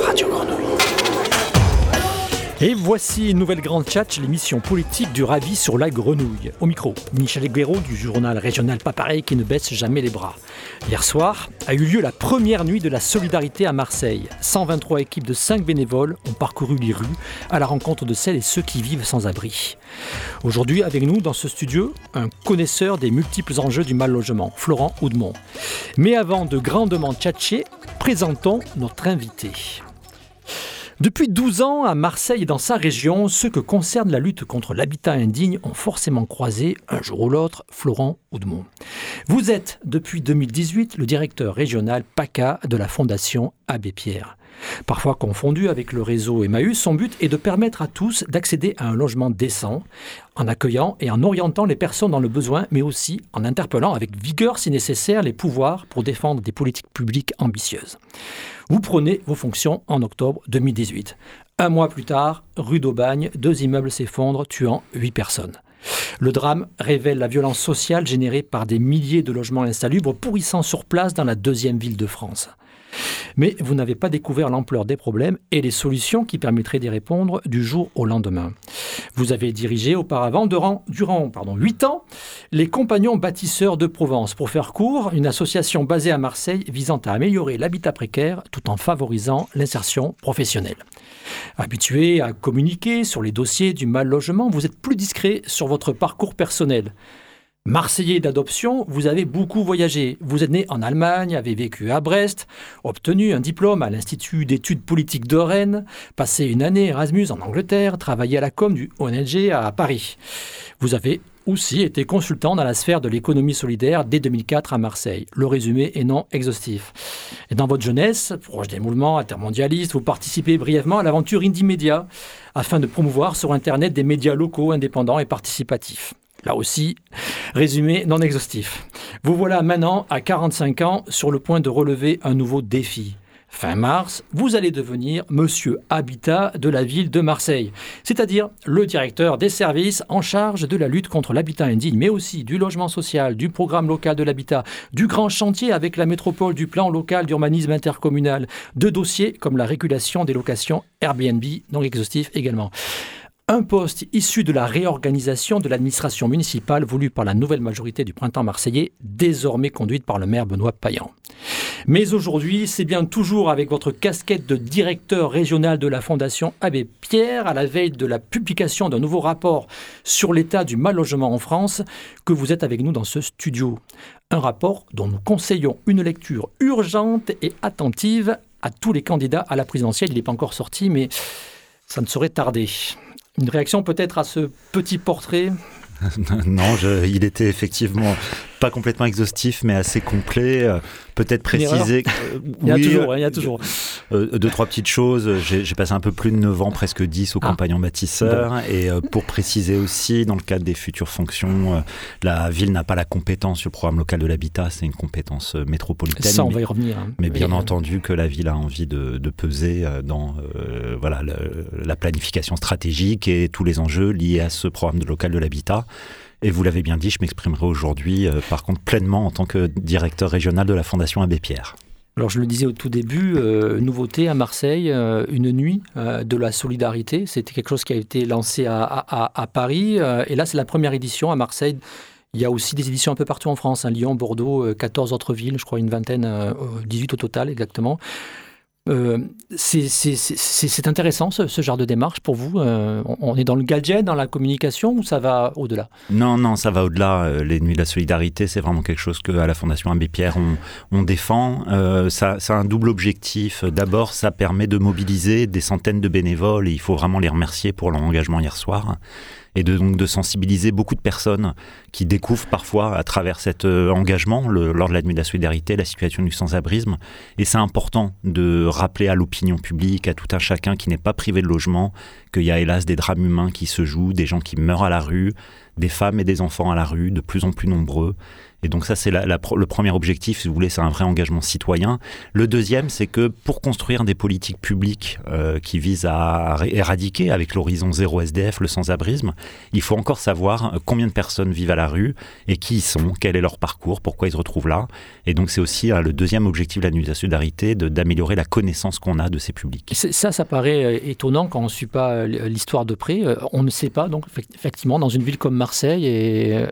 Radio Grenouille. Et voici une nouvelle grande chat, l'émission politique du Ravi sur la grenouille. Au micro, Michel Guéraud du journal régional Pas Pareil qui ne baisse jamais les bras. Hier soir a eu lieu la première nuit de la solidarité à Marseille. 123 équipes de 5 bénévoles ont parcouru les rues à la rencontre de celles et ceux qui vivent sans abri. Aujourd'hui, avec nous dans ce studio, un connaisseur des multiples enjeux du mal logement, Florent Houdemont. Mais avant de grandement tchatcher, présentons notre invité. Depuis 12 ans, à Marseille et dans sa région, ceux que concerne la lutte contre l'habitat indigne ont forcément croisé, un jour ou l'autre, Florent Houdemont. Vous êtes, depuis 2018, le directeur régional PACA de la Fondation Abbé Pierre. Parfois confondu avec le réseau Emmaüs, son but est de permettre à tous d'accéder à un logement décent, en accueillant et en orientant les personnes dans le besoin, mais aussi en interpellant avec vigueur si nécessaire les pouvoirs pour défendre des politiques publiques ambitieuses. Vous prenez vos fonctions en octobre 2018. Un mois plus tard, rue d'Aubagne, deux immeubles s'effondrent, tuant huit personnes. Le drame révèle la violence sociale générée par des milliers de logements insalubres pourrissant sur place dans la deuxième ville de France. Mais vous n'avez pas découvert l'ampleur des problèmes et les solutions qui permettraient d'y répondre du jour au lendemain. Vous avez dirigé auparavant, durant, durant pardon, 8 ans, les Compagnons bâtisseurs de Provence. Pour faire court, une association basée à Marseille visant à améliorer l'habitat précaire tout en favorisant l'insertion professionnelle. Habitué à communiquer sur les dossiers du mal logement, vous êtes plus discret sur votre parcours personnel. Marseillais d'adoption, vous avez beaucoup voyagé. Vous êtes né en Allemagne, avez vécu à Brest, obtenu un diplôme à l'Institut d'études politiques de Rennes, passé une année Erasmus en Angleterre, travaillé à la com du ONG à Paris. Vous avez aussi été consultant dans la sphère de l'économie solidaire dès 2004 à Marseille. Le résumé est non exhaustif. Et dans votre jeunesse, proche des mouvements intermondialistes, vous participez brièvement à l'aventure Indie Media afin de promouvoir sur Internet des médias locaux indépendants et participatifs. Là aussi, résumé non exhaustif. Vous voilà maintenant à 45 ans sur le point de relever un nouveau défi. Fin mars, vous allez devenir Monsieur Habitat de la ville de Marseille, c'est-à-dire le directeur des services en charge de la lutte contre l'habitat indigne, mais aussi du logement social, du programme local de l'habitat, du grand chantier avec la métropole, du plan local d'urbanisme intercommunal, de dossiers comme la régulation des locations Airbnb, non exhaustif également un poste issu de la réorganisation de l'administration municipale voulue par la nouvelle majorité du printemps marseillais, désormais conduite par le maire Benoît Payan. Mais aujourd'hui, c'est bien toujours avec votre casquette de directeur régional de la Fondation Abbé Pierre, à la veille de la publication d'un nouveau rapport sur l'état du mal logement en France, que vous êtes avec nous dans ce studio. Un rapport dont nous conseillons une lecture urgente et attentive à tous les candidats à la présidentielle. Il n'est pas encore sorti, mais ça ne saurait tarder. Une réaction peut-être à ce petit portrait? Non, il était effectivement pas complètement exhaustif, mais assez complet. Euh, peut-être préciser. il, y a toujours, il y a toujours. Euh, deux, trois petites choses. J'ai passé un peu plus de 9 ans, presque 10 au ah. compagnon bâtisseur. Et euh, pour préciser aussi, dans le cadre des futures fonctions, la ville n'a pas la compétence sur le programme local de l'habitat, c'est une compétence métropolitaine. Ça, on va y revenir. Hein. Mais bien entendu que la ville a envie de, peser dans voilà, la planification stratégique et tous les enjeux liés à ce programme de local de l'habitat. Et vous l'avez bien dit, je m'exprimerai aujourd'hui, euh, par contre, pleinement en tant que directeur régional de la Fondation Abbé Pierre. Alors je le disais au tout début, euh, nouveauté à Marseille, euh, une nuit de la solidarité. C'était quelque chose qui a été lancé à, Paris. et là, c'est la première édition à Marseille. Il y a aussi des éditions un peu partout en France, hein, Lyon, Bordeaux, 14 autres villes, je crois une vingtaine, 18 au total exactement. Euh, c'est intéressant ce, genre de démarche pour vous euh, On est dans le gadget, dans la communication ou ça va au-delà? Non, non, ça va au-delà. Euh, les Nuits de la Solidarité, c'est vraiment quelque chose que à la Fondation Abbé Pierre on, défend. ça, ça, a un double objectif. D'abord, ça permet de mobiliser des centaines de bénévoles et il faut vraiment les remercier pour leur engagement hier soir et de, donc de sensibiliser beaucoup de personnes qui découvrent parfois à travers cet euh, engagement, le, lors de la nuit de la solidarité, la situation du sans-abrisme. Et c'est important de rappeler à l'opinion publique, à tout un chacun qui n'est pas privé de logement, qu'il y a hélas des drames humains qui se jouent, des gens qui meurent à la rue, des femmes et des enfants à la rue, de plus en plus nombreux. Et donc ça, c'est le premier objectif, si vous voulez, c'est un vrai engagement citoyen. Le deuxième, c'est que pour construire des politiques publiques euh, qui visent à éradiquer avec l'horizon zéro SDF le sans-abrisme, il faut encore savoir combien de personnes vivent à la rue et qui y sont, quel est leur parcours, pourquoi ils se retrouvent là. Et donc c'est aussi euh, le deuxième objectif de la solidarité, d'améliorer la connaissance qu'on a de ces publics. Ça, ça paraît euh, étonnant quand on ne suit pas l'histoire de près. On ne sait pas, donc effectivement, dans une ville comme Marseille et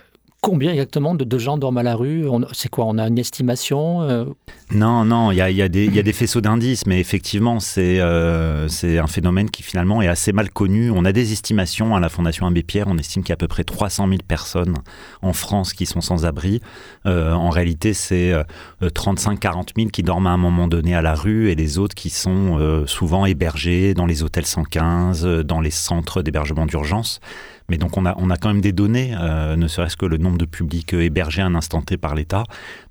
Combien exactement de, gens dorment à la rue? C'est quoi On a une estimation euh? Non, non, il y a, des faisceaux d'indices, mais effectivement, euh, c'est un phénomène qui finalement est assez mal connu. On a des estimations à la Fondation Abbé Pierre, on estime qu'il y a à peu près 300 000 personnes en France qui sont sans abri. Euh, en réalité, c'est 35-40 000 qui dorment à un moment donné à la rue et les autres qui sont souvent hébergés dans les hôtels 115, dans les centres d'hébergement d'urgence. Mais donc on a, on a quand même des données, euh, ne serait-ce que le nombre de publics hébergés à un instant T par l'État.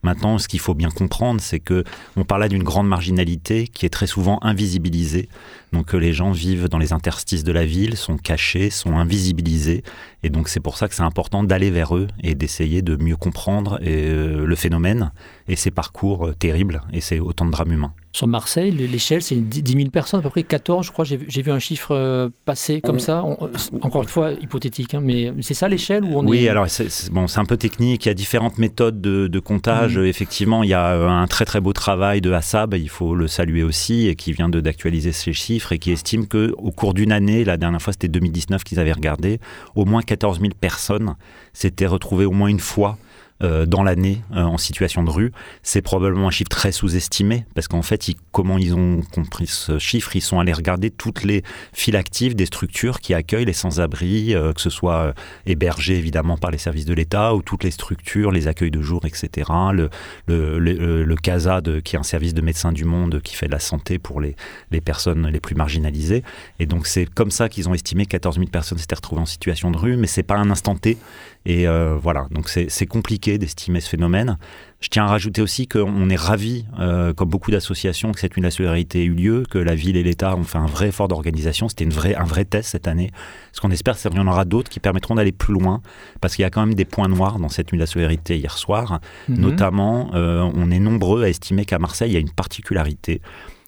Maintenant, ce qu'il faut bien comprendre, c'est que on parle d'une grande marginalité qui est très souvent invisibilisée. Donc que les gens vivent dans les interstices de la ville, sont cachés, sont invisibilisés. Et donc c'est pour ça que c'est important d'aller vers eux et d'essayer de mieux comprendre euh, le phénomène et ses parcours euh, terribles et c'est autant de drames humains. Sur Marseille, l'échelle, c'est 10 000 personnes, à peu près 14, je crois. J'ai vu un chiffre euh, passer comme ça. encore une fois, hypothétique, hein, mais c'est ça l'échelle où on oui, alors c'est bon, un peu technique. Il y a différentes méthodes de, comptage. Mmh. Effectivement, il y a un très très beau travail de Hassab, il faut le saluer aussi, et qui vient d'actualiser ces chiffres et qui estime qu'au cours d'une année, la dernière fois c'était 2019 qu'ils avaient regardé, au moins 14 000 personnes s'étaient retrouvées au moins une fois euh, dans l'année euh, en situation de rue. C'est probablement un chiffre très sous-estimé parce qu'en fait, comment ils ont compris ce chiffre Ils sont allés regarder toutes les files actives des structures qui accueillent les sans-abri, euh, que ce soit hébergés évidemment par les services de l'État ou toutes les structures, les accueils de jour, etc. Le, le, CASA, qui est un service de médecins du monde qui fait de la santé pour les, les personnes les plus marginalisées. Et donc c'est comme ça qu'ils ont estimé que 14 000 personnes s'étaient retrouvées en situation de rue, mais c'est pas un instant T. Et voilà, donc c'est compliqué d'estimer ce phénomène. Je tiens à rajouter aussi qu'on est ravi, euh, comme beaucoup d'associations, que cette nuit de la solidarité ait eu lieu, que la ville et l'État ont fait un vrai effort d'organisation. C'était une vraie, un vrai test cette année. Ce qu'on espère, c'est qu'il y en aura d'autres qui permettront d'aller plus loin, parce qu'il y a quand même des points noirs dans cette nuit de la solidarité hier soir. Mhm. Notamment, euh, on est nombreux à estimer qu'à Marseille, il y a une particularité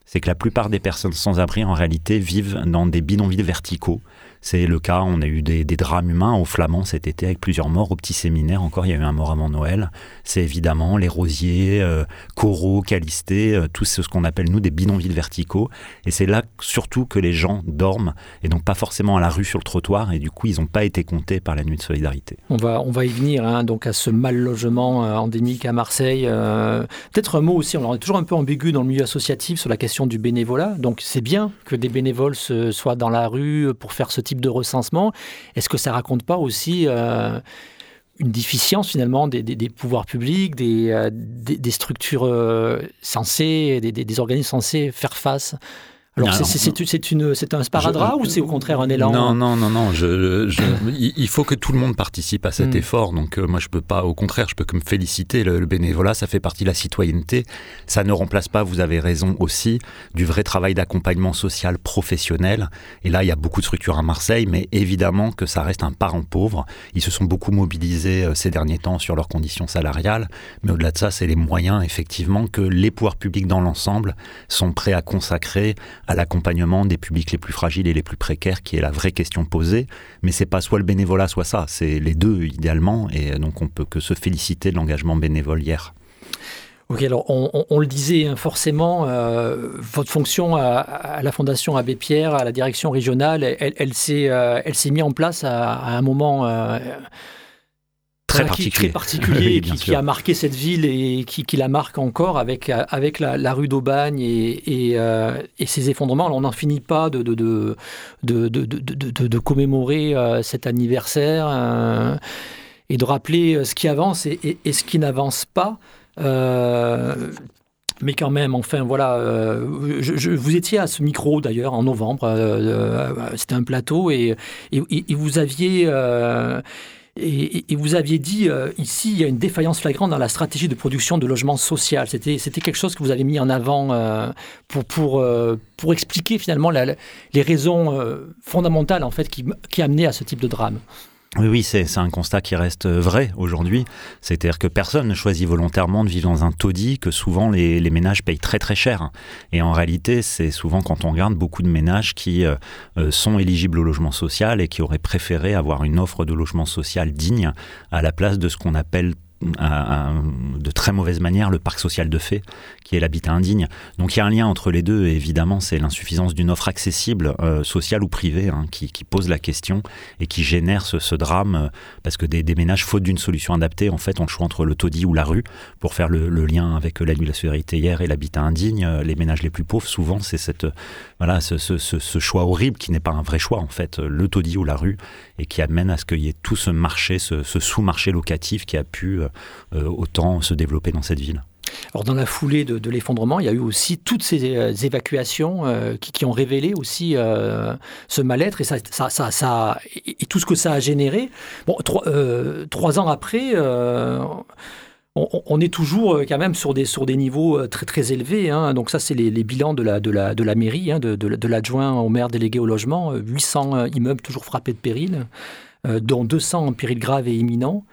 c'est que la plupart des personnes sans abri en réalité vivent dans des bidonvilles verticaux. C'est le cas, on a eu des, drames humains au Flamand cet été avec plusieurs morts. Au petit séminaire encore, il y a eu un mort avant Noël. C'est évidemment les rosiers, euh, coraux, calistés, euh, tout ce qu'on appelle nous des bidonvilles verticaux. Et c'est là surtout que les gens dorment et donc pas forcément à la rue sur le trottoir. Et du coup, ils n'ont pas été comptés par la nuit de solidarité. On va, on va y venir hein, donc à ce mal logement euh, endémique à Marseille. Peut-être un mot aussi, on est toujours un peu ambigu dans le milieu associatif sur la question du bénévolat. Donc c'est bien que des bénévoles soient dans la rue pour faire ce type de recensement, est-ce que ça raconte pas aussi euh, une déficience finalement des, pouvoirs publics, des, euh, des structures euh, censées, des, organismes censés faire face alors, c'est un sparadrap ou c'est au contraire un élan Non, non, non, non. Je, il faut que tout le monde participe à cet hmm. effort. Donc, euh, moi, je peux pas, au contraire, je peux que me féliciter. Le, bénévolat, ça fait partie de la citoyenneté. Ça ne remplace pas, vous avez raison aussi, du vrai travail d'accompagnement social professionnel. Et là, il y a beaucoup de structures à Marseille, mais évidemment que ça reste un parent pauvre. Ils se sont beaucoup mobilisés euh, ces derniers temps sur leurs conditions salariales. Mais au-delà de ça, c'est les moyens, effectivement, que les pouvoirs publics dans l'ensemble sont prêts à consacrer à l'accompagnement des publics les plus fragiles et les plus précaires, qui est la vraie question posée. Mais c'est pas soit le bénévolat, soit ça. C'est les deux idéalement, et donc on peut que se féliciter de l'engagement bénévole hier. Ok, alors on, le disait hein, forcément, euh, votre fonction à, la Fondation Abbé Pierre, à la direction régionale, elle, elle, euh, s'est mise en place à, un moment euh, très particulier, qui, particulier qui, a marqué cette ville et qui, la marque encore avec, avec la, rue d'Aubagne et, et, euh, ses effondrements. on n'en finit pas de, de, de, de commémorer euh, cet anniversaire euh, et de rappeler ce qui avance et, ce qui n'avance pas. mais quand même, enfin voilà, je, vous étiez à ce micro d'ailleurs en novembre, c'était un plateau et, et vous aviez et, vous aviez dit, euh, ici, il y a une défaillance flagrante dans la stratégie de production de logement social. C'était, quelque chose que vous avez mis en avant euh, pour, pour, euh, pour expliquer finalement les raisons fondamentales en fait, qui, qui amenaient à ce type de drame. Oui, oui, c'est un constat qui reste vrai aujourd'hui. C'est-à-dire que personne ne choisit volontairement de vivre dans un taudis, que souvent les, ménages payent très très cher. Et en réalité, c'est souvent quand on regarde beaucoup de ménages qui euh, euh, sont éligibles au logement social et qui auraient préféré avoir une offre de logement social digne à la place de ce qu'on appelle de très mauvaise manière le parc social de fait, qui est l'habitat indigne. Donc il y a un lien entre les deux, évidemment, c'est l'insuffisance d'une offre accessible, euh, sociale ou privée, hein, qui, pose la question et qui génère ce, drame, euh, parce que des, ménages, faute d'une solution adaptée, en fait, ont le choix entre le taudis ou la rue, pour faire le, lien avec la nuit de la solidarité hier et l'habitat indigne. Euh, les ménages les plus pauvres, souvent, c'est cette, voilà, ce, choix horrible qui n'est pas un vrai choix, en fait, le taudis ou la rue, et qui amène à ce qu'il y ait tout ce marché, ce, sous-marché locatif qui a pu autant se développer dans cette ville. Alors dans la foulée de, l'effondrement, il y a eu aussi toutes ces euh, évacuations euh, qui, ont révélé aussi euh, ce mal-être et, tout ce que ça a généré. Bon, trois, ans après, on, est toujours quand même sur des, niveaux très, très élevés. Hein. Donc ça, c'est les, bilans de la, mairie, hein, de, de l'adjoint au maire délégué au logement. 800 immeubles toujours frappés de péril, dont 200 en péril grave et imminent.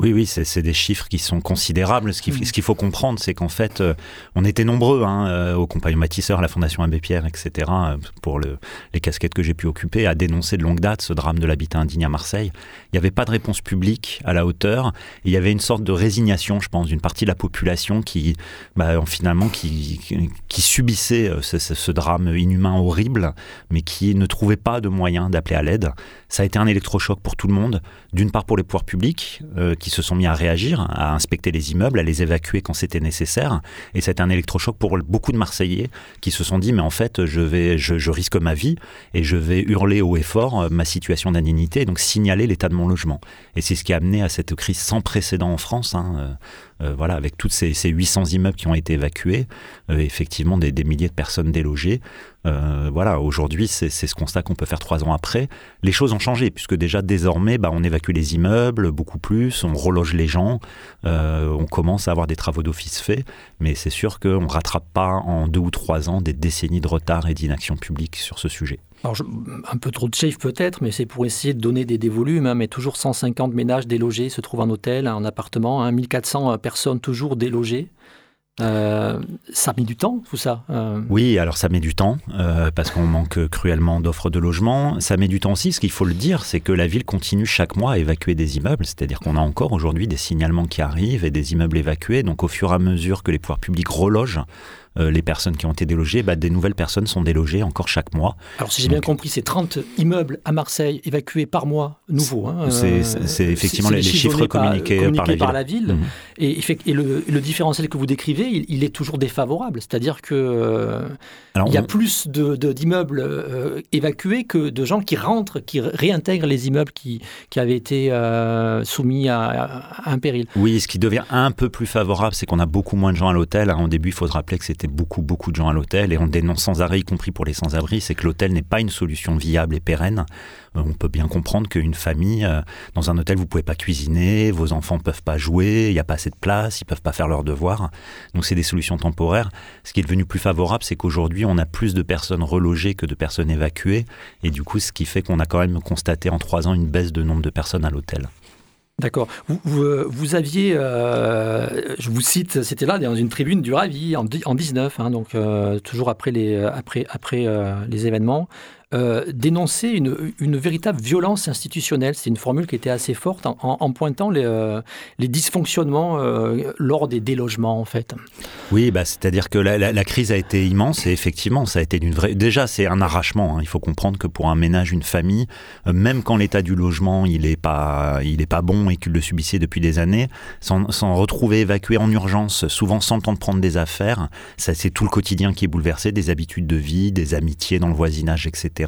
Oui, oui, c'est des chiffres qui sont considérables. Ce qu'il faut comprendre, c'est qu'en fait, euh, on était nombreux hein, euh, au compagnon Matisseur, à la Fondation Abbé Pierre, etc., euh, pour le, les casquettes que j'ai pu occuper, à dénoncer de longue date ce drame de l'habitat indigne à Marseille. Il n'y avait pas de réponse publique à la hauteur. il y avait une sorte de résignation, je pense, d'une partie de la population qui, bah, finalement, qui, qui, subissait ce, drame inhumain horrible, mais qui ne trouvait pas de moyens d'appeler à l'aide. Ça a été un électrochoc pour tout le monde. D'une part pour les pouvoirs publics, qui se sont mis à réagir, à inspecter les immeubles, à les évacuer quand c'était nécessaire. Et c'était un électrochoc pour beaucoup de Marseillais qui se sont dit mais en fait je vais, je, risque ma vie et je vais hurler haut et fort euh, ma situation d'indignité, donc signaler l'état de mon logement. Et c'est ce qui a amené à cette crise sans précédent en France. Hein, euh, euh, voilà, avec tous ces, 800 immeubles qui ont été évacués, effectivement des, milliers de personnes délogées. Voilà, aujourd'hui, c'est ce constat qu'on peut faire trois ans après. Les choses ont changé, puisque déjà désormais, bah, on évacue les immeubles beaucoup plus, on reloge les gens, euh, on commence à avoir des travaux d'office faits, mais c'est sûr qu'on ne rattrape pas en deux ou trois ans des décennies de retard et d'inaction publique sur ce sujet. Un peu trop de chiffres peut-être, mais c'est pour essayer de donner des, volumes. Hein, mais toujours 150 ménages délogés se trouvent en hôtel, en appartement, hein, 1400 personnes toujours délogées. Euh, ça met du temps, tout ça euh. Oui, alors ça met du temps, euh, parce qu'on manque cruellement d'offres de logement. Ça met du temps aussi, ce qu'il faut le dire, c'est que la ville continue chaque mois à évacuer des immeubles, c'est-à-dire qu'on a encore aujourd'hui des signalements qui arrivent et des immeubles évacués. Donc au fur et à mesure que les pouvoirs publics relogent euh, les personnes qui ont été délogées, bah, des nouvelles personnes sont délogées encore chaque mois. Alors si j'ai bien compris, c'est 30 immeubles à Marseille évacués par mois nouveaux. Hein, c'est euh, effectivement les, chiffres, communiqués, par, la ville. Mhm. Et, et le, différentiel que vous décrivez, il, est toujours défavorable. C'est-à-dire que euh, il y a plus d'immeubles de, évacués que de gens qui rentrent, qui réintègrent les immeubles qui, qui avaient été soumis à, un péril. Oui, ce qui devient un peu plus favorable, c'est qu'on a beaucoup moins de gens à l'hôtel. Au début, il faut se rappeler que c'était beaucoup, beaucoup de gens à l'hôtel et on dénonce sans arrêt, y compris pour les sans-abri, c'est que l'hôtel n'est pas une solution viable et pérenne. Euh, on peut bien comprendre qu'une famille, euh, dans un hôtel, vous pouvez pas cuisiner, vos enfants peuvent pas jouer, il n'y a pas assez de place, ils peuvent pas faire leurs devoirs. Donc c'est des solutions temporaires. Ce qui est devenu plus favorable, c'est qu'aujourd'hui, on a plus de personnes relogées que de personnes évacuées. Et du coup, ce qui fait qu'on a quand même constaté en trois ans une baisse de nombre de personnes à l'hôtel. D'accord. Vous, vous, aviez, euh, je vous cite, c'était là dans une tribune du Ravi en, en 19, hein, donc euh, toujours après les, après, après euh, les événements. Euh, dénoncer une, véritable violence institutionnelle. C'est une formule qui était assez forte en, pointant les, euh, dysfonctionnements euh, lors des délogements, en fait. Oui, bah, c'est-à-dire que la, crise a été immense et effectivement, ça a été d'une vraie. Déjà, c'est un arrachement. Hein. Il faut comprendre que pour un ménage, une famille, même quand l'état du logement il est pas, pas bon et qu'il le subissait depuis des années, s'en retrouver évacué en urgence, souvent sans le temps de prendre des affaires, c'est tout le quotidien qui est bouleversé, des habitudes de vie, des amitiés dans le voisinage, etc.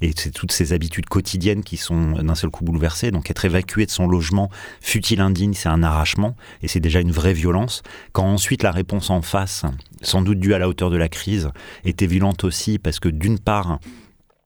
Et c'est toutes ces habitudes quotidiennes qui sont d'un seul coup bouleversées. Donc être évacué de son logement, fut-il indigne, c'est un arrachement. Et c'est déjà une vraie violence. Quand ensuite la réponse en face, sans doute due à la hauteur de la crise, était violente aussi parce que d'une part,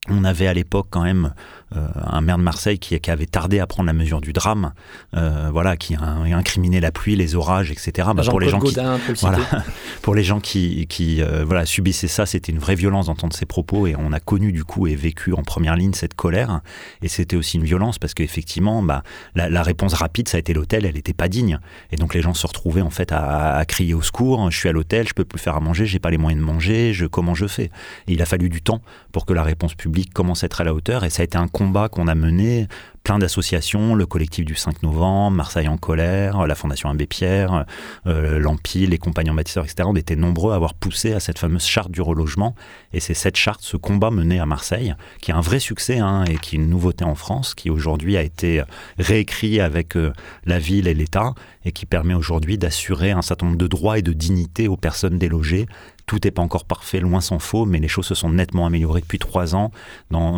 on avait à l'époque quand même un maire de Marseille qui, qui, avait tardé à prendre la mesure du drame, voilà, qui a incriminé la pluie, les orages, etc. Bah, pour les gens qui, voilà, pour les gens qui, qui voilà, subissaient ça, c'était une vraie violence d'entendre ces propos et on a connu du coup et vécu en première ligne cette colère. Et c'était aussi une violence parce qu'effectivement, bah, la, la, réponse rapide, ça a été l'hôtel, elle n'était pas digne. Et donc les gens se retrouvaient en fait à, à crier au secours. Je suis à l'hôtel, je peux plus faire à manger, j'ai pas les moyens de manger, je, comment je fais? Et Il a fallu du temps pour que la réponse publique commence à être à la hauteur. Et ça a été un combat qu'on a mené plein d'associations, le collectif du 5 novembre, Marseille en colère, la Fondation Abbé Pierre, euh, les compagnons bâtisseurs, etc. On était nombreux à avoir poussé à cette fameuse charte du relogement. Et c'est cette charte, ce combat mené à Marseille, qui est un vrai succès hein, et qui est une nouveauté en France, qui aujourd'hui a été réécrit avec euh, la ville et l'État et qui permet aujourd'hui d'assurer un certain nombre de droits et de dignité aux personnes délogées tout n'est pas encore parfait, loin s'en faut, mais les choses se sont nettement améliorées depuis trois ans,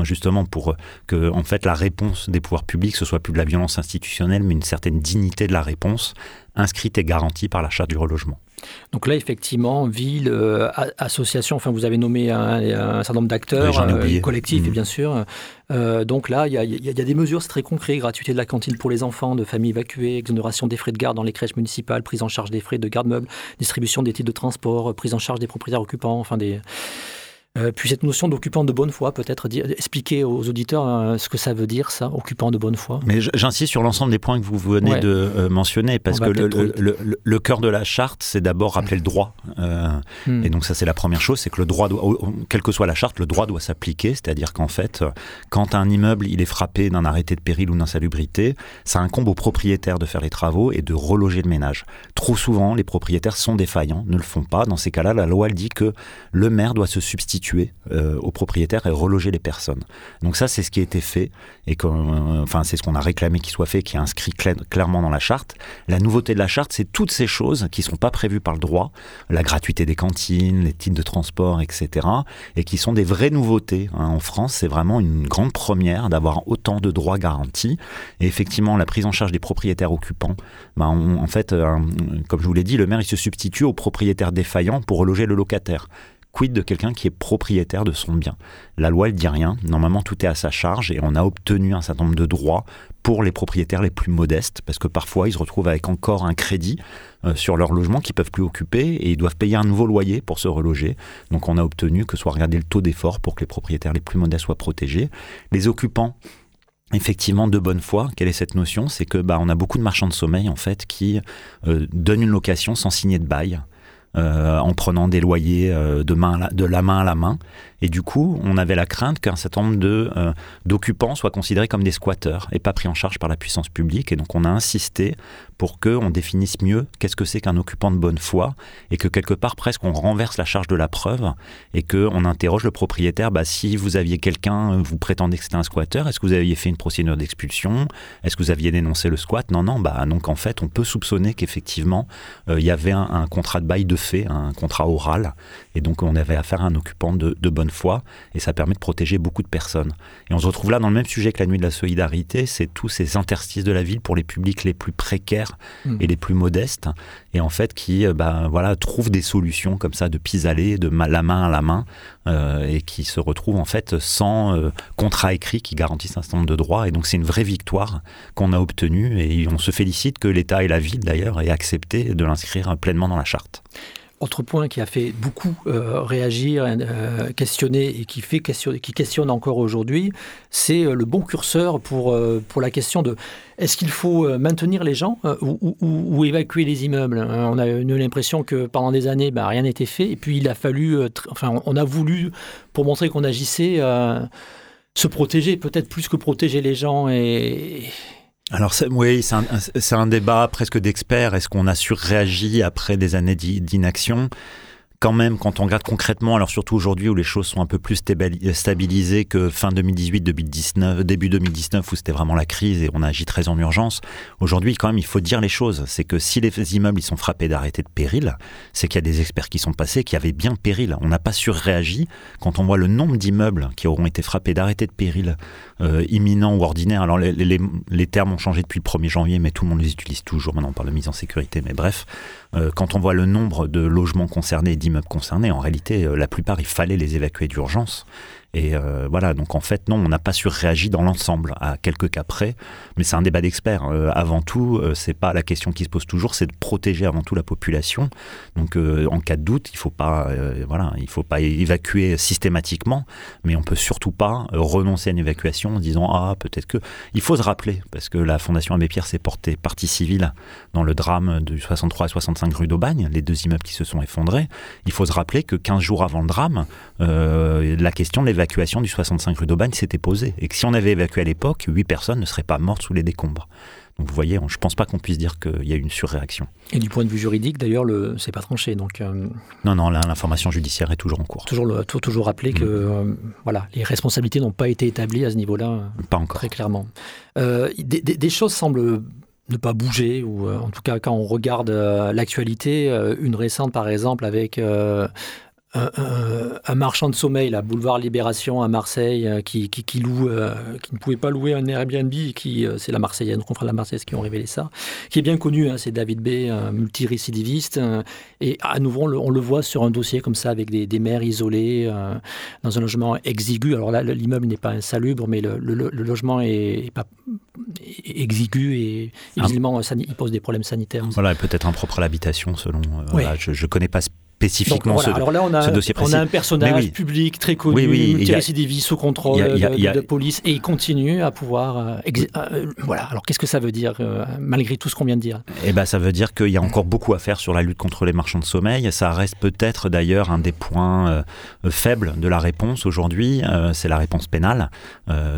justement pour que en fait la réponse des pouvoirs publics ce soit plus de la violence institutionnelle, mais une certaine dignité de la réponse, inscrite et garantie par la charte du relogement. Donc là, effectivement, ville, euh, association, enfin, vous avez nommé un, certain nombre d'acteurs, euh, collectifs, et mmh. bien sûr. Euh, donc là, il y, a des mesures, c'est très concret gratuité de la cantine pour les enfants de familles évacuées, exonération des frais de garde dans les crèches municipales, prise en charge des frais de garde-meubles, distribution des titres de transport, prise en charge des propriétaires occupants, enfin des. Euh, puis cette notion d'occupant de bonne foi, peut-être expliquer aux auditeurs euh, ce que ça veut dire, ça, occupant de bonne foi. Mais j'insiste sur l'ensemble des points que vous venez de euh, mentionner, parce que le, cœur de la charte, c'est d'abord rappeler le droit. Hmm. Et donc ça, c'est la première chose, c'est que le droit, doit, quelle que soit la charte, le droit doit s'appliquer, c'est-à-dire qu'en fait, quand un immeuble il est frappé d'un arrêté de péril ou d'insalubrité, ça incombe au propriétaire de faire les travaux et de reloger le ménage. Trop souvent, les propriétaires sont défaillants, ne le font pas. Dans ces cas-là, la loi elle dit que le maire doit se substituer tuer euh, aux propriétaires et reloger les personnes. Donc ça, c'est ce qui a été fait et euh, enfin, c'est ce qu'on a réclamé qu'il soit fait, qui est inscrit clairement dans la charte. La nouveauté de la charte, c'est toutes ces choses qui sont pas prévues par le droit, la gratuité des cantines, les titres de transport, etc., et qui sont des vraies nouveautés. Hein. En France, c'est vraiment une grande première d'avoir autant de droits garantis. Et effectivement, la prise en charge des propriétaires occupants, ben, en fait, euh, comme je vous l'ai dit, le maire il se substitue aux propriétaires défaillants pour reloger le locataire. Quid de quelqu'un qui est propriétaire de son bien? La loi, elle dit rien. Normalement, tout est à sa charge et on a obtenu un certain nombre de droits pour les propriétaires les plus modestes, parce que parfois, ils se retrouvent avec encore un crédit euh, sur leur logement qu'ils peuvent plus occuper et ils doivent payer un nouveau loyer pour se reloger. Donc, on a obtenu que soit regardé le taux d'effort pour que les propriétaires les plus modestes soient protégés. Les occupants effectivement de bonne foi. Quelle est cette notion? C'est que bah, on a beaucoup de marchands de sommeil en fait qui euh, donnent une location sans signer de bail. Euh, en prenant des loyers euh, de, main de la main à la main. Et du coup, on avait la crainte qu'un certain nombre euh, d'occupants soient considérés comme des squatteurs et pas pris en charge par la puissance publique. Et donc, on a insisté pour qu'on définisse mieux qu'est-ce que c'est qu'un occupant de bonne foi et que quelque part, presque, on renverse la charge de la preuve et qu'on interroge le propriétaire. Bah, si vous aviez quelqu'un, vous prétendez que c'était un squatteur, est-ce que vous aviez fait une procédure d'expulsion? Est-ce que vous aviez dénoncé le squat? Non, non. Bah, donc, en fait, on peut soupçonner qu'effectivement, il y avait un, un contrat de bail de fait, un contrat oral. Et donc, on avait affaire à un occupant de, de bonne foi et ça permet de protéger beaucoup de personnes. Et on se retrouve là dans le même sujet que la nuit de la solidarité, c'est tous ces interstices de la ville pour les publics les plus précaires hmm. et les plus modestes et en fait qui euh, bah, voilà, trouvent des solutions comme ça de pis-aller, de la main à la main euh, et qui se retrouvent en fait sans euh, contrat écrit qui garantissent un certain nombre de droits. Et donc c'est une vraie victoire qu'on a obtenue et on se félicite que l'État et la ville d'ailleurs aient accepté de l'inscrire pleinement dans la charte. Autre point qui a fait beaucoup euh, réagir, euh, questionner et qui, fait qui questionne encore aujourd'hui, c'est euh, le bon curseur pour, pour la question de est-ce qu'il faut maintenir les gens ou, évacuer les immeubles hein, On a eu l'impression que pendant des années, bah, rien n'était fait. Et puis il a fallu, enfin, on a voulu, pour montrer qu'on agissait, se protéger, peut-être plus que protéger les gens. Et, alors oui, c'est un, débat presque d'experts. Est-ce qu'on a surréagi après des années d'inaction? Quand même, quand on regarde concrètement, alors surtout aujourd'hui où les choses sont un peu plus stabilisées que fin 2018, début 2019, où c'était vraiment la crise et on a agi très en urgence, aujourd'hui, quand même, il faut dire les choses. C'est que si les immeubles ils sont frappés d'arrêtés de péril, c'est qu'il y a des experts qui sont passés qui avaient bien péril. On n'a pas surréagi. Quand on voit le nombre d'immeubles qui auront été frappés d'arrêtés de péril euh, imminent ou ordinaire, alors les, termes ont changé depuis le 1er janvier, mais tout le monde les utilise toujours. Maintenant, on parle de mise en sécurité, mais bref, euh, quand on voit le nombre de logements concernés et d'immeubles concernés, en réalité, euh, la plupart, il fallait les évacuer d'urgence. Et euh, voilà, donc en fait, non, on n'a pas surréagi dans l'ensemble, à quelques cas près, mais c'est un débat d'experts. Euh, avant tout, euh, c'est pas la question qui se pose toujours, c'est de protéger avant tout la population. Donc en cas de doute, il faut pas, voilà, il faut pas évacuer systématiquement, mais on peut surtout pas renoncer à une évacuation en disant ah peut-être que. Il faut se rappeler parce que la Fondation Abbé Pierre s'est portée partie civile dans le drame du 63 et 65 rue d'Aubagne, les deux immeubles qui se sont effondrés. Il faut se rappeler que 15 jours avant le drame, la question de l'évacuation l'évacuation du 65 rue d'Aubagne s'était posée. Et que si on avait évacué à l'époque, 8 personnes ne seraient pas mortes sous les décombres. Donc vous voyez, je ne pense pas qu'on puisse dire qu'il y a eu une surréaction. Et du point de vue juridique, d'ailleurs, le c'est pas tranché. Donc euh, non, non, l'information judiciaire est toujours en cours. Toujours, le, toujours rappeler que mm. euh, voilà, les responsabilités n'ont pas été établies à ce niveau-là. Pas encore. Très clairement. Euh, des, choses semblent ne pas bouger, ou en tout cas quand on regarde l'actualité, une récente par exemple avec un, marchand de sommeil, la boulevard Libération à Marseille, euh, qui, qui, loue, euh, qui ne pouvait pas louer un Airbnb, qui euh, c'est la Marseillaise, confrère de la Marseillaise qui ont révélé ça, qui est bien connu, hein, c'est David B, un multirécidiviste, et à nouveau on le, voit sur un dossier comme ça avec des, des maires isolés dans un logement exigu. Alors là, l'immeuble n'est pas insalubre, mais le, logement est, pas exigu et, ah. visiblement il pose des problèmes sanitaires. Voilà, peut-être impropre à l'habitation selon. je ne connais pas spécifiquement ce, Alors là, on a, dossier On a un personnage public très connu, oui, oui, sous contrôle de, police, et il continue à pouvoir. Euh, euh, voilà. Alors qu'est-ce que ça veut dire, euh, malgré tout ce qu'on vient de dire? Eh ben, ça veut dire qu'il y a encore beaucoup à faire sur la lutte contre les marchands de sommeil. Ça reste peut-être d'ailleurs un des points faibles de la réponse aujourd'hui. c'est la réponse pénale.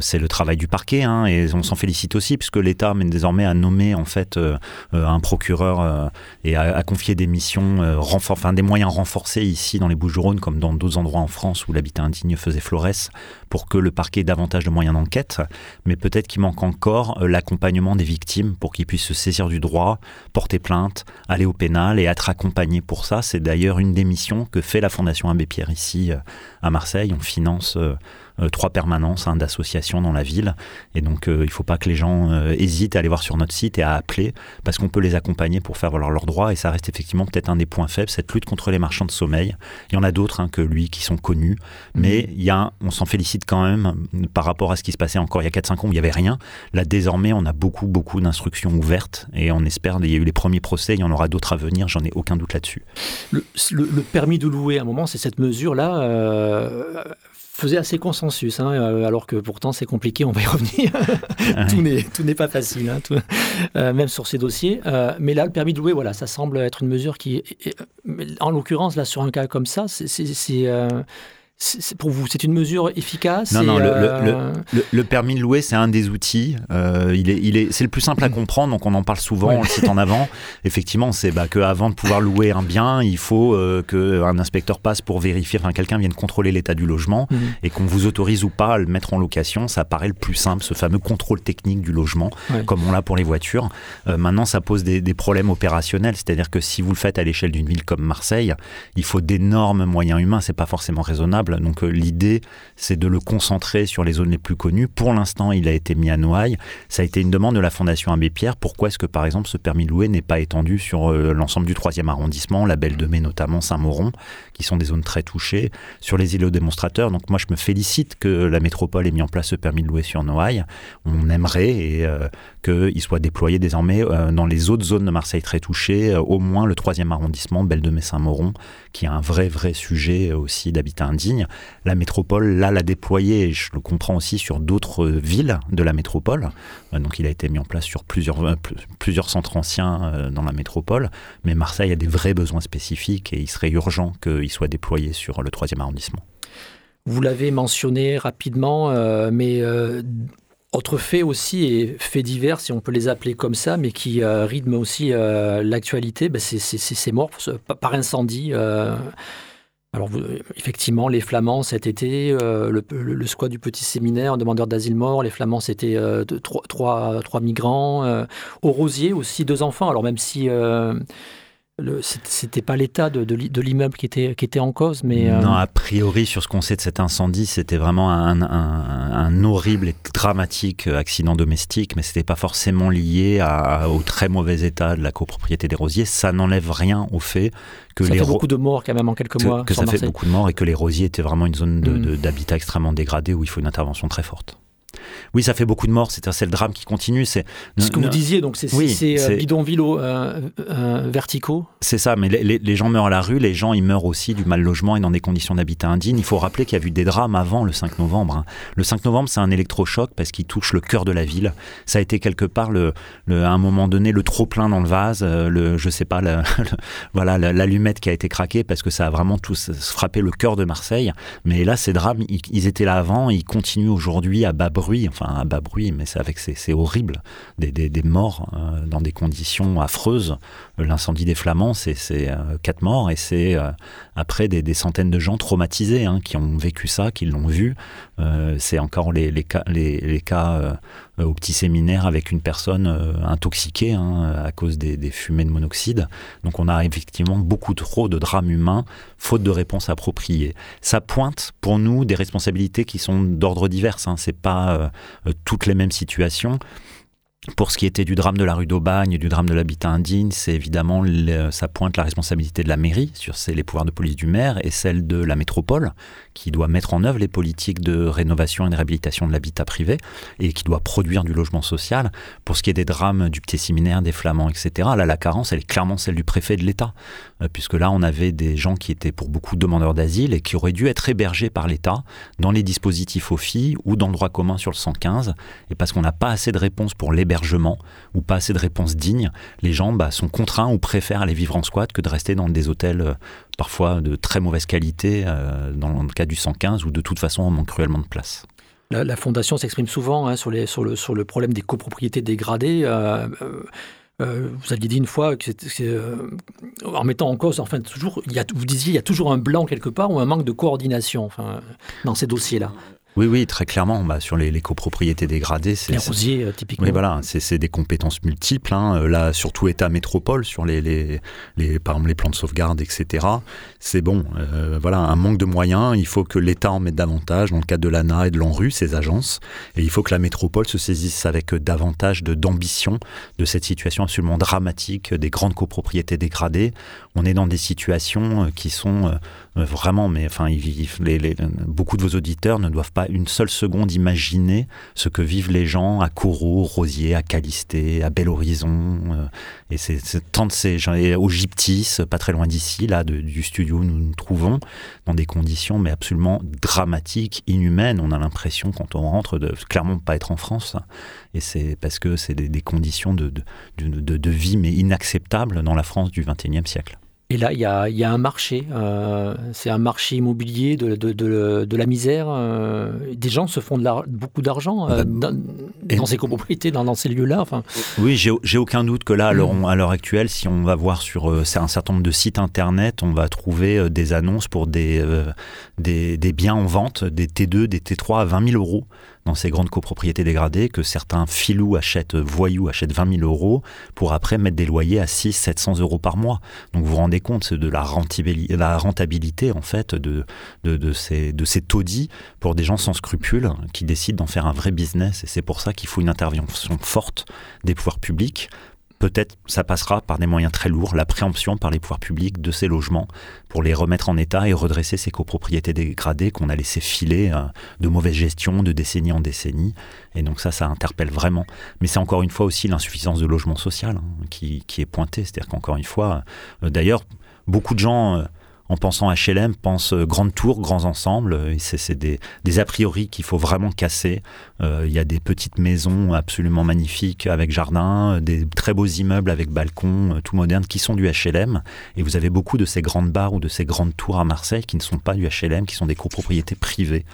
c'est le travail du parquet, hein, et on s'en félicite aussi, puisque l'État désormais a nommé en fait un procureur et a, a, confié des missions, renfort, enfin des moyens renforcé ici dans les Bouches-du-Rhône comme dans d'autres endroits en France où l'habitat indigne faisait florès pour que le parquet ait davantage de moyens d'enquête, mais peut-être qu'il manque encore euh, l'accompagnement des victimes pour qu'ils puissent se saisir du droit, porter plainte, aller au pénal et être accompagnés pour ça. C'est d'ailleurs une des missions que fait la Fondation Abbé Pierre ici euh, à Marseille. On finance euh, trois permanences hein, d'associations dans la ville. Et donc, euh, il ne faut pas que les gens euh, hésitent à aller voir sur notre site et à appeler, parce qu'on peut les accompagner pour faire valoir leurs droits. Et ça reste effectivement peut-être un des points faibles, cette lutte contre les marchands de sommeil. Il y en a d'autres hein, que lui qui sont connus, mmh. mais il y a, on s'en félicite quand même par rapport à ce qui se passait encore il y a 4-5 ans où il n'y avait rien. Là, désormais, on a beaucoup, beaucoup d'instructions ouvertes et on espère, il y a eu les premiers procès, il y en aura d'autres à venir, j'en ai aucun doute là-dessus. Le, permis de louer, à un moment, c'est cette mesure-là faisait assez consensus, hein, euh, alors que pourtant c'est compliqué, on va y revenir. tout n'est pas facile, hein, euh, même sur ces dossiers. Euh, mais là, le permis de louer, voilà, ça semble être une mesure qui, en l'occurrence, là, sur un cas comme ça, c'est pour vous, c'est une mesure efficace Non, non, euh, le, permis de louer, c'est un des outils. Euh, il est, il est, c'est le plus simple à comprendre, donc on en parle souvent, on le cite en avant. Effectivement, c'est bah, qu'avant de pouvoir louer un bien, il faut euh, qu'un inspecteur passe pour vérifier, enfin quelqu'un vienne contrôler l'état du logement mhm. et qu'on vous autorise ou pas à le mettre en location. Ça paraît le plus simple, ce fameux contrôle technique du logement, comme on l'a pour les voitures. maintenant, ça pose des, des problèmes opérationnels, c'est-à-dire que si vous le faites à l'échelle d'une ville comme Marseille, il faut d'énormes moyens humains, c'est pas forcément raisonnable donc euh, l'idée, c'est de le concentrer sur les zones les plus connues. Pour l'instant, il a été mis à Noailles. Ça a été une demande de la Fondation Abbé Pierre. Pourquoi est-ce que, par exemple, ce permis de louer n'est pas étendu sur euh, l'ensemble du 3e arrondissement, la Belle de Mai notamment, Saint-Mauron, qui sont des zones très touchées, sur les îlots démonstrateurs? Donc moi, je me félicite que la métropole ait mis en place ce permis de louer sur Noailles. On aimerait euh, qu'il soit déployé désormais dans les autres zones de Marseille très touchées, au moins le 3e arrondissement, Belle de Mai, Saint-Mauron, qui est un vrai, vrai sujet aussi d'habitat indigne la métropole, là, l'a déployé, et je le comprends aussi, sur d'autres villes de la métropole. Euh, donc il a été mis en place sur plusieurs, euh, centres anciens euh, dans la métropole. Mais Marseille a des vrais besoins spécifiques et il serait urgent qu'il soit déployé sur le 3e arrondissement. Vous l'avez mentionné rapidement, mais autre fait aussi, et faits divers, si on peut les appeler comme ça, mais qui rythment aussi l'actualité, ben c'est ces morts par incendie. Alors, effectivement, les Flamands cet été, euh, le, squat du petit séminaire, demandeur d'asile mort, les Flamands c'était euh, trois, migrants. Euh, au Rosier aussi, deux enfants. Alors, même si c'était pas l'état de, de, l'immeuble qui était, qui était en cause, mais... Euh, non, a priori, sur ce qu'on sait de cet incendie, c'était vraiment un, un, horrible et dramatique accident domestique, mais c'était pas forcément lié à, au très mauvais état de la copropriété des Rosiers. Ça n'enlève rien au fait que ça les... fait beaucoup de morts quand même en quelques mois. Que ça fait beaucoup de morts et que les Rosiers étaient vraiment une zone mm. d'habitat extrêmement dégradée où il faut une intervention très forte. Oui, ça fait beaucoup de morts. C'est le drame qui continue. C'est ce que vous disiez. Donc c'est oui, euh, bidonvilles euh, euh, verticaux. C'est ça. Mais les, gens meurent à la rue. Les gens ils meurent aussi du mal logement et dans des conditions d'habitat indignes. Il faut rappeler qu'il y a eu des drames avant le 5 novembre. Hein. Le 5 novembre, c'est un électrochoc parce qu'il touche le cœur de la ville. Ça a été quelque part le, à un moment donné le trop plein dans le vase. Le, je sais pas, voilà, l'allumette qui a été craquée parce que ça a vraiment tous frappé le cœur de Marseille. Mais là, ces drames, ils, ils étaient là avant. Ils continuent aujourd'hui à bas bruit enfin un bas bruit, mais c'est avec c'est horrible, des, morts euh, dans des conditions affreuses. L'incendie des Flamands, c'est euh, quatre morts et c'est euh, après des, centaines de gens traumatisés hein, qui ont vécu ça, qui l'ont vu. c'est encore les, cas au petit séminaire avec une personne intoxiquée hein, à cause des, fumées de monoxyde. Donc on a effectivement beaucoup trop de drames humains, faute de réponse appropriée. Ça pointe pour nous des responsabilités qui sont d'ordre divers. Hein. C'est pas euh, toutes les mêmes situations. Pour ce qui était du drame de la rue d'Aubagne, du drame de l'habitat indigne, c'est évidemment, ça pointe la responsabilité de la mairie sur les pouvoirs de police du maire et celle de la métropole, qui doit mettre en œuvre les politiques de rénovation et de réhabilitation de l'habitat privé et qui doit produire du logement social. Pour ce qui est des drames du petit séminaire, des flamands, etc., là, la carence, elle est clairement celle du préfet de l'État, euh, puisque là, on avait des gens qui étaient pour beaucoup demandeurs d'asile et qui auraient dû être hébergés par l'État dans les dispositifs OFI ou dans le droit commun sur le 115, et parce qu'on n'a pas assez de réponses pour ou pas assez de réponses dignes, les gens bah, sont contraints ou préfèrent aller vivre en squat que de rester dans des hôtels euh, parfois de très mauvaise qualité, euh, dans le cas du 115, où de toute façon on manque cruellement de place. La, Fondation s'exprime souvent hein, sur, le, problème des copropriétés dégradées. Euh, vous aviez dit une fois en mettant en cause, enfin toujours, vous disiez, il y a toujours un blanc quelque part ou un manque de coordination dans ces dossiers-là. Oui, oui, très clairement. Bah, sur les, copropriétés dégradées, c'est. Les rosiers, euh, typiquement. Oui, voilà, c'est des compétences multiples. Hein. Euh, là, surtout État métropole, sur les, les, les, par exemple, les plans de sauvegarde, etc. C'est bon. Euh, voilà, un manque de moyens. Il faut que l'État en mette davantage, dans le cadre de l'ANA et de l'ANRU, ces agences. Et il faut que la métropole se saisisse avec davantage d'ambition de, cette situation absolument dramatique des grandes copropriétés dégradées. On est dans des situations qui sont vraiment, mais enfin, les, beaucoup de vos auditeurs ne doivent pas une seule seconde imaginer ce que vivent les gens à Kourou, Rosier, à Calisté, à Bel Horizon. Euh, et c'est tant de ces gens, au Gyptis, pas très loin d'ici, là, du studio où nous nous trouvons, dans des conditions mais absolument dramatiques, inhumaines. On a l'impression, quand on rentre, de clairement pas être en France. Et c'est parce que c'est des, conditions de, de, de vie mais inacceptables dans la France du XXIe siècle. Et là, il y a, un marché. Euh, c'est un marché immobilier de, de, la misère. Euh, des gens se font de beaucoup d'argent euh, dans, ces copropriétés, dans, ces lieux-là. Enfin. Oui, j'ai aucun doute que là, mm. à l'heure actuelle, si on va voir sur un certain nombre de sites internet, on va trouver des annonces pour des, des, des biens en vente, des T2, des T3 à 20 000 euros dans ces grandes copropriétés dégradées que certains filous achètent, voyous achètent 20 000 euros pour après mettre des loyers à 6 700 euros par mois. Donc vous vous rendez compte de la rentabilité, la rentabilité en fait de, de, de, ces, de ces taudis pour des gens sans scrupules qui décident d'en faire un vrai business. Et c'est pour ça qu'il faut une intervention forte des pouvoirs publics Peut-être ça passera par des moyens très lourds, la préemption par les pouvoirs publics de ces logements pour les remettre en état et redresser ces copropriétés dégradées qu'on a laissé filer euh, de mauvaise gestion de décennie en décennie. Et donc ça, ça interpelle vraiment. Mais c'est encore une fois aussi l'insuffisance de logement social hein, qui, qui, est pointée. C'est-à-dire qu'encore une fois, euh, d'ailleurs, beaucoup de gens... Euh, en pensant HLM, pensent euh, grande tour, grands ensembles. C'est des, a priori qu'il faut vraiment casser. Euh, il y a des petites maisons absolument magnifiques avec jardin, des très beaux immeubles avec balcons, euh, tout modernes, qui sont du HLM. Et vous avez beaucoup de ces grandes barres ou de ces grandes tours à Marseille qui ne sont pas du HLM, qui sont des copropriétés privées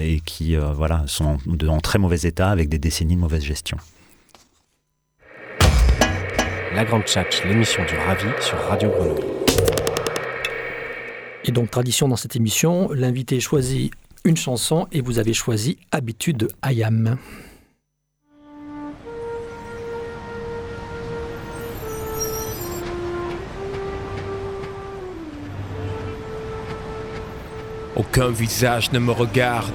et qui voilà, sont en très mauvais état avec des décennies de mauvaise gestion. La Grande Tchatch, l'émission du Ravi sur Radio Grenouille. Et donc, tradition dans cette émission, l'invité choisit une chanson et vous avez choisi Habitude de Hayam. Aucun visage ne me regarde,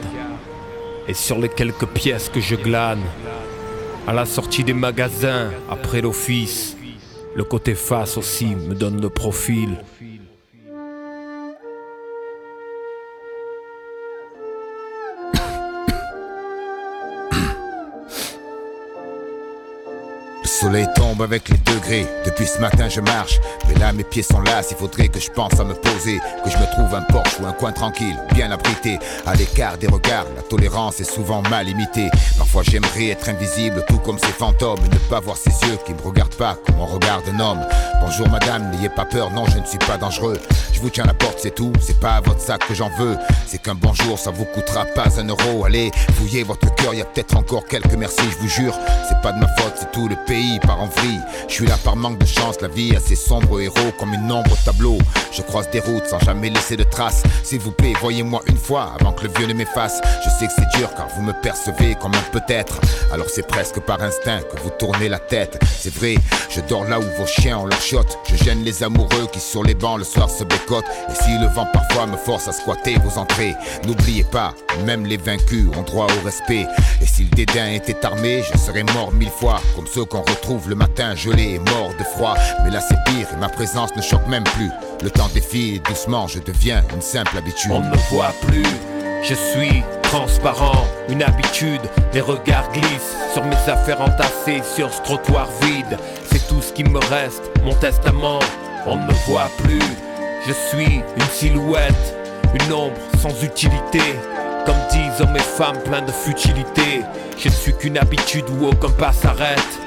et sur les quelques pièces que je glane, à la sortie des magasins, après l'office, le côté face aussi me donne le profil. Soleil tombe avec les degrés. Depuis ce matin, je marche. Mais là, mes pieds sont là. Il faudrait que je pense à me poser. Que je me trouve un porche ou un coin tranquille, bien abrité. À l'écart des regards, la tolérance est souvent mal imitée. Parfois, j'aimerais être invisible, tout comme ces fantômes. Et ne pas voir ces yeux qui me regardent pas comme on regarde un homme. Bonjour, madame, n'ayez pas peur. Non, je ne suis pas dangereux. Je vous tiens la porte, c'est tout. C'est pas à votre sac que j'en veux. C'est qu'un bonjour, ça vous coûtera pas un euro. Allez, fouillez votre cœur. Y a peut-être encore quelques merci, je vous jure. C'est pas de ma faute, c'est tout le pays par en vrille. Je suis là par manque de chance, la vie a ses sombres héros comme une ombre au tableau. Je croise des routes sans jamais laisser de traces. S'il vous plaît, voyez-moi une fois avant que le vieux ne m'efface. Je sais que c'est dur car vous me percevez comme un peut-être. Alors c'est presque par instinct que vous tournez la tête. C'est vrai, je dors là où vos chiens ont leur shot. Je gêne les amoureux qui sur les bancs le soir se bécotent. Et si le vent parfois me force à squatter vos entrées, n'oubliez pas, même les vaincus ont droit au respect. Et si le dédain était armé, je serais mort mille fois, comme ceux qu'on retrouve trouve le matin gelé et mort de froid. Mais là c'est pire et ma présence ne choque même plus. Le temps défile et doucement je deviens une simple habitude. On ne me voit plus, je suis transparent, une habitude. Les regards glissent sur mes affaires entassées sur ce trottoir vide. C'est tout ce qui me reste, mon testament. On ne me voit plus, je suis une silhouette, une ombre sans utilité. Comme disent hommes et femmes pleins de futilité, je ne suis qu'une habitude où aucun pas s'arrête.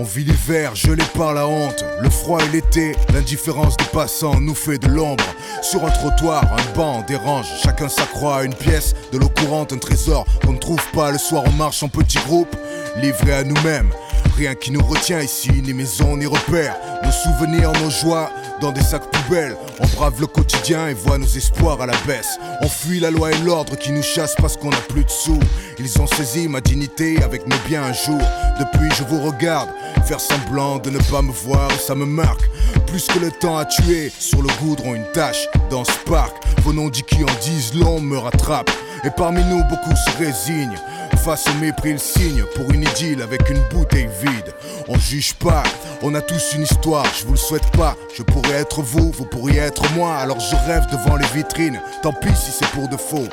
On vit l'hiver, gelé par la honte, le froid et l'été, l'indifférence des passants nous fait de l'ombre. Sur un trottoir, un banc dérange, chacun s'accroît à une pièce, de l'eau courante, un trésor qu'on ne trouve pas le soir, on marche en petits groupes, livrés à nous-mêmes. Rien qui nous retient ici, ni maison ni repères, nos souvenirs, nos joies, dans des sacs poubelles. On brave le quotidien et voit nos espoirs à la baisse. On fuit la loi et l'ordre qui nous chassent parce qu'on n'a plus de sous. Ils ont saisi ma dignité avec mes biens un jour. Depuis, je vous regarde, faire semblant de ne pas me voir ça me marque. Plus que le temps à tuer, sur le goudron une tâche dans ce parc. Vos noms dit qui en disent long me rattrape. Et parmi nous, beaucoup se résignent. Face au mépris, le signe pour une idylle avec une bouteille vide. On juge pas, on a tous une histoire, je vous le souhaite pas. Je pourrais être vous, vous pourriez être moi. Alors je rêve devant les vitrines, tant pis si c'est pour de faux.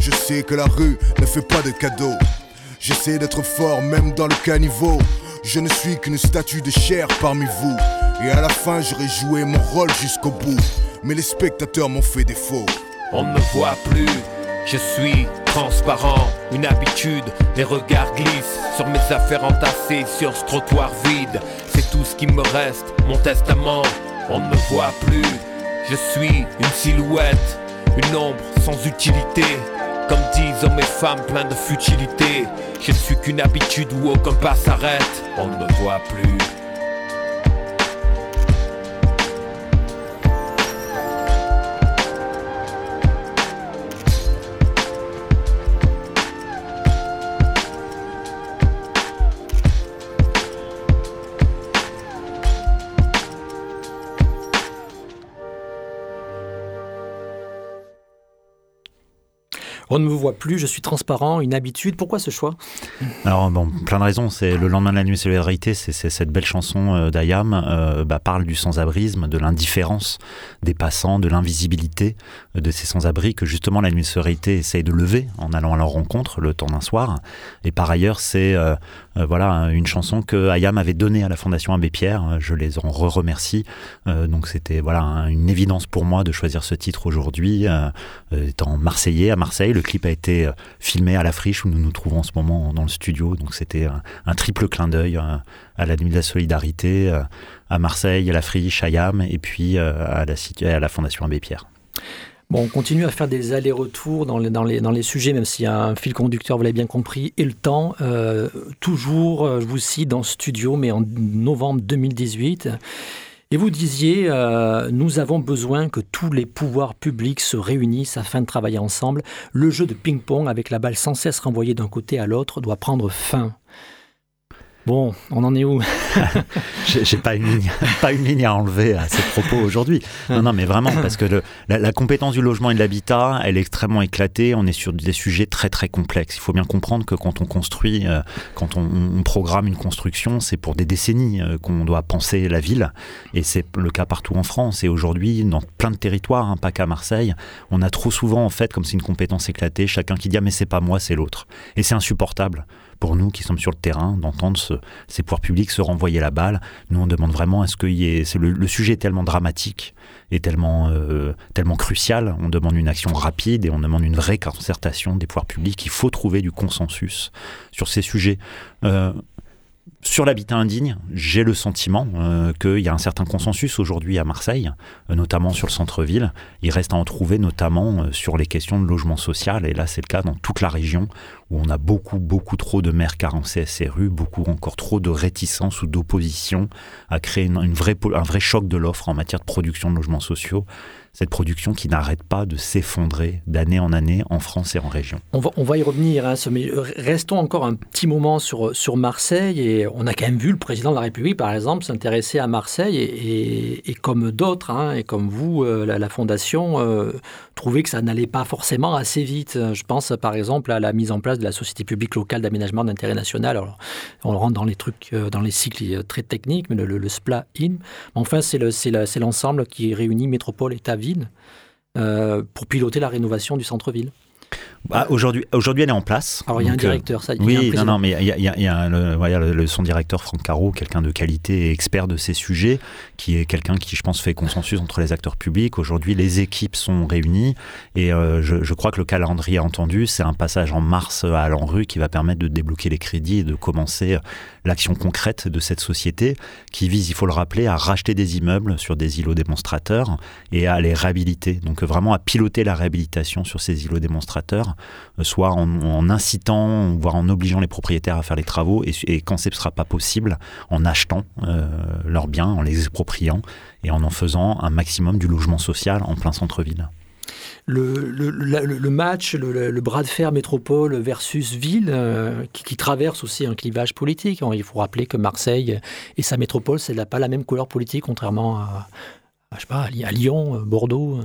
Je sais que la rue ne fait pas de cadeaux. J'essaie d'être fort même dans le caniveau. Je ne suis qu'une statue de chair parmi vous. Et à la fin, j'aurais joué mon rôle jusqu'au bout. Mais les spectateurs m'ont fait défaut. On ne me voit plus, je suis transparent, une habitude. Les regards glissent sur mes affaires entassées sur ce trottoir vide. C'est tout ce qui me reste, mon testament. On ne me voit plus, je suis une silhouette, une ombre sans utilité. Comme disent hommes et femmes pleins de futilité. Je ne suis qu'une habitude où aucun pas s'arrête. On ne me voit plus. On ne me voit plus, je suis transparent, une habitude. Pourquoi ce choix? Alors, bon, plein de raisons. C'est le lendemain de la nuit solidarité, c'est cette belle chanson euh, d'Ayam euh, bah, parle du sans-abrisme, de l'indifférence des passants, de l'invisibilité de ces sans-abri que justement la nuit solidarité essaye de lever en allant à leur rencontre le temps d'un soir. Et par ailleurs, c'est voilà une chanson que Ayam avait donnée à la Fondation Abbé Pierre. Je les en re-remercie. donc c'était voilà une évidence pour moi de choisir ce titre aujourd'hui, étant marseillais à Marseille. Le clip a été euh, filmé à la friche où nous nous trouvons en ce moment dans le studio. Donc c'était un, triple clin d'œil euh, à la Nuit de la Solidarité, euh, à Marseille, à la friche, à YAM et puis à la, à la Fondation Abbé Pierre. On continue à faire des allers-retours dans les, sujets, même s'il y a un fil conducteur, vous l'avez bien compris, et le temps. toujours, je vous cite, dans studio, mais en novembre 2018. Et vous disiez, euh, nous avons besoin que tous les pouvoirs publics se réunissent afin de travailler ensemble. Le jeu de ping-pong avec la balle sans cesse renvoyée d'un côté à l'autre doit prendre fin. Bon, on en est où J'ai pas pas une ligne à enlever à ces propos aujourd'hui. Non, non, mais vraiment parce que la, compétence du logement et de l'habitat, elle est extrêmement éclatée. On est sur des sujets très très complexes. Il faut bien comprendre que quand on construit, euh, quand on, programme une construction, c'est pour des décennies euh, qu'on doit penser la ville, et c'est le cas partout en France. Et aujourd'hui, dans plein de territoires, hein, pas qu'à Marseille, on a trop souvent en fait comme c'est une compétence éclatée, chacun qui dit ah, mais c'est pas moi, c'est l'autre, et c'est insupportable pour nous qui sommes sur le terrain d'entendre ces pouvoirs publics se renvoyer la balle. Nous, on demande vraiment est-ce que le, le, sujet est tellement dramatique et tellement, euh, tellement crucial. On demande une action rapide et on demande une vraie concertation des pouvoirs publics. Il faut trouver du consensus sur ces sujets. Euh, sur l'habitat indigne, j'ai le sentiment euh, qu'il y a un certain consensus aujourd'hui à Marseille, euh, notamment sur le centre-ville. Il reste à en trouver notamment euh, sur les questions de logement social, et là c'est le cas dans toute la région, où on a beaucoup, beaucoup trop de maires carencés SRU, beaucoup encore trop de réticence ou d'opposition à créer une, vraie, un vrai choc de l'offre en matière de production de logements sociaux cette production qui n'arrête pas de s'effondrer d'année en année en France et en région. On va, y revenir, hein, restons encore un petit moment sur, sur Marseille. Et on a quand même vu le président de la République, par exemple, s'intéresser à Marseille et, comme d'autres, hein, et comme vous, euh, la, Fondation, euh, trouver que ça n'allait pas forcément assez vite. Je pense par exemple à la mise en place de la Société publique locale d'aménagement d'intérêt national. On rentre dans les trucs, euh, dans les cycles très techniques, mais le, le, SPLA-IN. Enfin, c'est l'ensemble qui réunit métropole, État, ville pour piloter la rénovation du centre-ville. Bah, aujourd'hui, aujourd'hui, elle est en place. Alors, il y a un euh, directeur, ça. oui, non, non, mais il y a, le, son directeur, Franck Caro, quelqu'un de qualité expert de ces sujets, qui est quelqu'un qui, je pense, fait consensus entre les acteurs publics. Aujourd'hui, les équipes sont réunies et euh, je, crois que le calendrier entendu, c'est un passage en mars à l'ANRU qui va permettre de débloquer les crédits et de commencer l'action concrète de cette société qui vise, il faut le rappeler, à racheter des immeubles sur des îlots démonstrateurs et à les réhabiliter. Donc vraiment à piloter la réhabilitation sur ces îlots démonstrateurs, euh, soit en, incitant, voire en obligeant les propriétaires à faire les travaux et, quand ce ne sera pas possible, en achetant euh, leurs biens, en les expropriant et en en faisant un maximum du logement social en plein centre-ville le, match, le, bras de fer métropole versus ville, euh, qui, traverse aussi un clivage politique. Il faut rappeler que Marseille et sa métropole, c'est pas la même couleur politique, contrairement à, je sais pas, à Lyon, Bordeaux.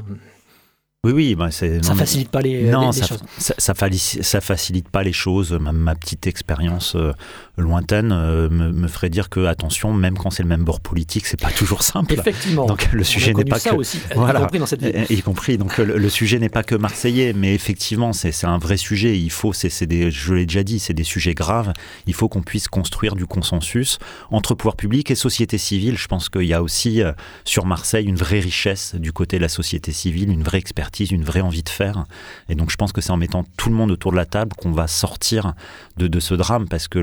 Oui, oui, bah. Ça facilite pas les, non, ça, choses. Ça, ça, facilite pas les choses. Ma, petite expérience euh, lointaine euh, me, ferait dire que attention, même quand c'est le même bord politique, c'est pas toujours simple. Effectivement. Donc le sujet n'est pas ça que aussi, voilà, y compris dans cette. Y compris. Donc le, sujet n'est pas que marseillais, mais effectivement, c'est un vrai sujet. Il faut, c'est des, je l'ai déjà dit, c'est des sujets graves. Il faut qu'on puisse construire du consensus entre pouvoir public et société civile. Je pense qu'il y a aussi euh, sur Marseille une vraie richesse du côté de la société civile, une vraie expertise une vraie envie de faire. Et donc je pense que c'est en mettant tout le monde autour de la table qu'on va sortir de, ce drame, parce que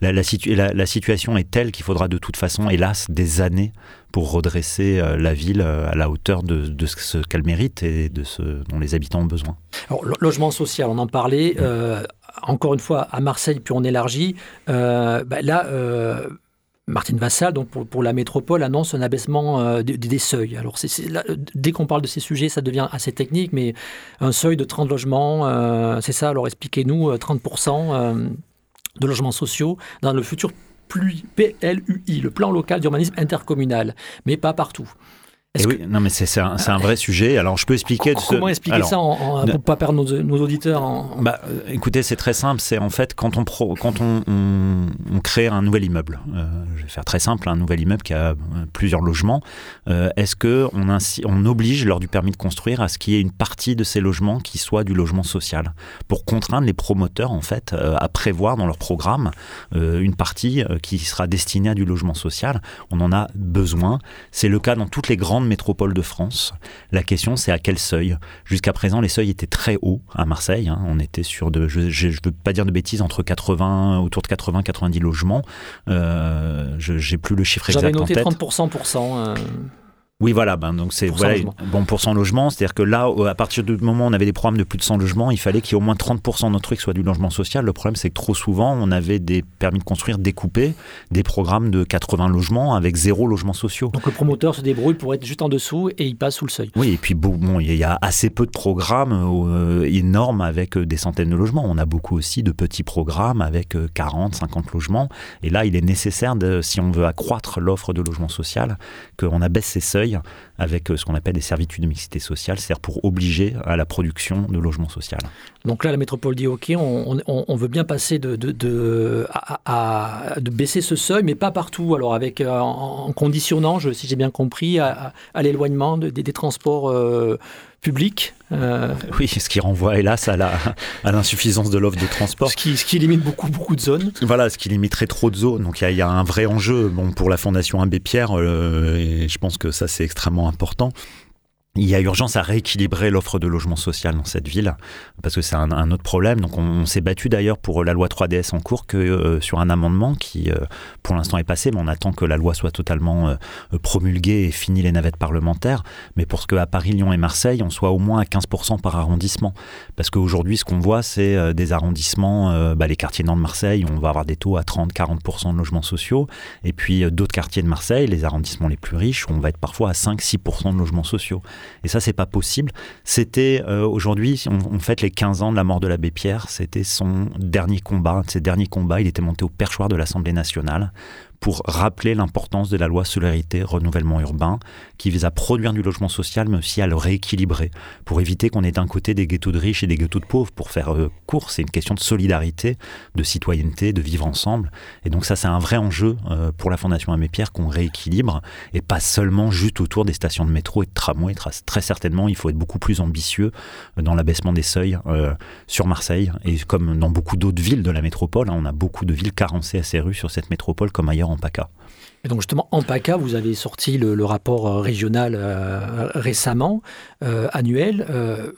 la, situation est telle qu'il faudra de toute façon, hélas, des années pour redresser euh, la ville euh, à la hauteur de, ce qu'elle mérite et de ce dont les habitants ont besoin. Alors, logement social, on en parlait. Euh, encore une fois, à Marseille, puis on élargit. Bah, là, Martine Vassal, donc pour, la métropole, annonce un abaissement euh, des, seuils. Alors, dès qu'on parle de ces sujets, ça devient assez technique, mais un seuil de 30 logements, euh, c'est ça. Alors, expliquez-nous, 30% euh, de logements sociaux dans le futur PLUI, le plan local d'urbanisme intercommunal, mais pas partout. Eh oui, non, mais c'est un, un, vrai sujet. Alors, je peux expliquer. Comment expliquer ça en, pour ne pas perdre nos, auditeurs bah, Écoutez, c'est très simple. C'est en fait quand on, pro, quand on, on, crée un nouvel immeuble. Euh, je vais faire très simple, un nouvel immeuble qui a euh, plusieurs logements. Euh, est-ce que on, on oblige lors du permis de construire à ce qu'il y ait une partie de ces logements qui soit du logement social? Pour contraindre les promoteurs en fait à prévoir dans leur programme une partie qui sera destinée à du logement social. On en a besoin. C'est le cas dans toutes les grandes métropole de France. La question, c'est à quel seuil? Jusqu'à présent, les seuils étaient très hauts à Marseille. Hein. On était sur de, je ne veux pas dire de bêtises, entre 80, autour de 80-90 logements. Euh, je n'ai plus le chiffre exact en tête. J'avais noté 30% pour 100. Oui, voilà. Ben, donc c'est bon pour 100 logements. C'est-à-dire que là, à partir du moment où on avait des programmes de plus de 100 logements, il fallait qu'il y ait au moins 30% de notre truc soit du logement social. Le problème, c'est que trop souvent, on avait des permis de construire découpés, des programmes de 80 logements avec zéro logement social. Donc le promoteur se débrouille pour être juste en dessous et il passe sous le seuil. Oui, et puis bon, il y a assez peu de programmes euh, énormes avec euh, des centaines de logements. On a beaucoup aussi de petits programmes avec 40, euh, 50 logements. Et là, il est nécessaire, de, si on veut accroître l'offre de logement social, qu'on abaisse ces seuils avec euh, ce qu'on appelle des servitudes de mixité sociale, c'est-à-dire pour obliger à la production de logements sociaux. Donc là, la métropole dit OK, on, veut bien passer de, de, à, de, baisser ce seuil, mais pas partout. Alors avec euh, en, conditionnant, je, si j'ai bien compris, à, l'éloignement des, transports euh, public. Euh, oui, ce qui renvoie hélas à, la, à l'insuffisance de l'offre de transport. Ce qui, ce qui, limite beaucoup, beaucoup de zones. Voilà, ce qui limiterait trop de zones. Donc il y, a un vrai enjeu bon, pour la Fondation Abbé Pierre, euh, et je pense que ça c'est extrêmement important il y a urgence à rééquilibrer l'offre de logement social dans cette ville, parce que c'est un, autre problème. Donc on, s'est battu d'ailleurs pour la loi 3DS en cours que euh, sur un amendement qui, euh, pour l'instant, est passé, mais on attend que la loi soit totalement euh, promulguée et fini les navettes parlementaires. Mais pour qu'à Paris, Lyon et Marseille, on soit au moins à 15% par arrondissement. Parce qu'aujourd'hui, ce qu'on voit, c'est des arrondissements, bah, les quartiers nord de Marseille, on va avoir des taux à 30-40% de logements sociaux. Et puis d'autres quartiers de Marseille, les arrondissements les plus riches, on va être parfois à 5-6% de logements sociaux. Et ça, c'est pas possible. C'était euh, aujourd'hui, on, fête les 15 ans de la mort de l'abbé Pierre. C'était son dernier combat, ses derniers combats. Il était monté au perchoir de l'Assemblée nationale pour rappeler l'importance de la loi Solidarité Renouvellement Urbain, qui vise à produire du logement social, mais aussi à le rééquilibrer, pour éviter qu'on ait d'un côté des ghettos de riches et des ghettos de pauvres. Pour faire euh, court, c'est une question de solidarité, de citoyenneté, de vivre ensemble. Et donc ça, c'est un vrai enjeu euh, pour la Fondation Aimé Pierre qu'on rééquilibre, et pas seulement juste autour des stations de métro et de tramway. Très certainement, il faut être beaucoup plus ambitieux euh, dans l'abaissement des seuils sur Marseille, et comme dans beaucoup d'autres villes de la métropole, hein, on a beaucoup de villes carencées à ces rues sur cette métropole comme ailleurs en PACA. Et donc justement, en PACA, vous avez sorti le, rapport euh, régional euh, récemment, euh, annuel.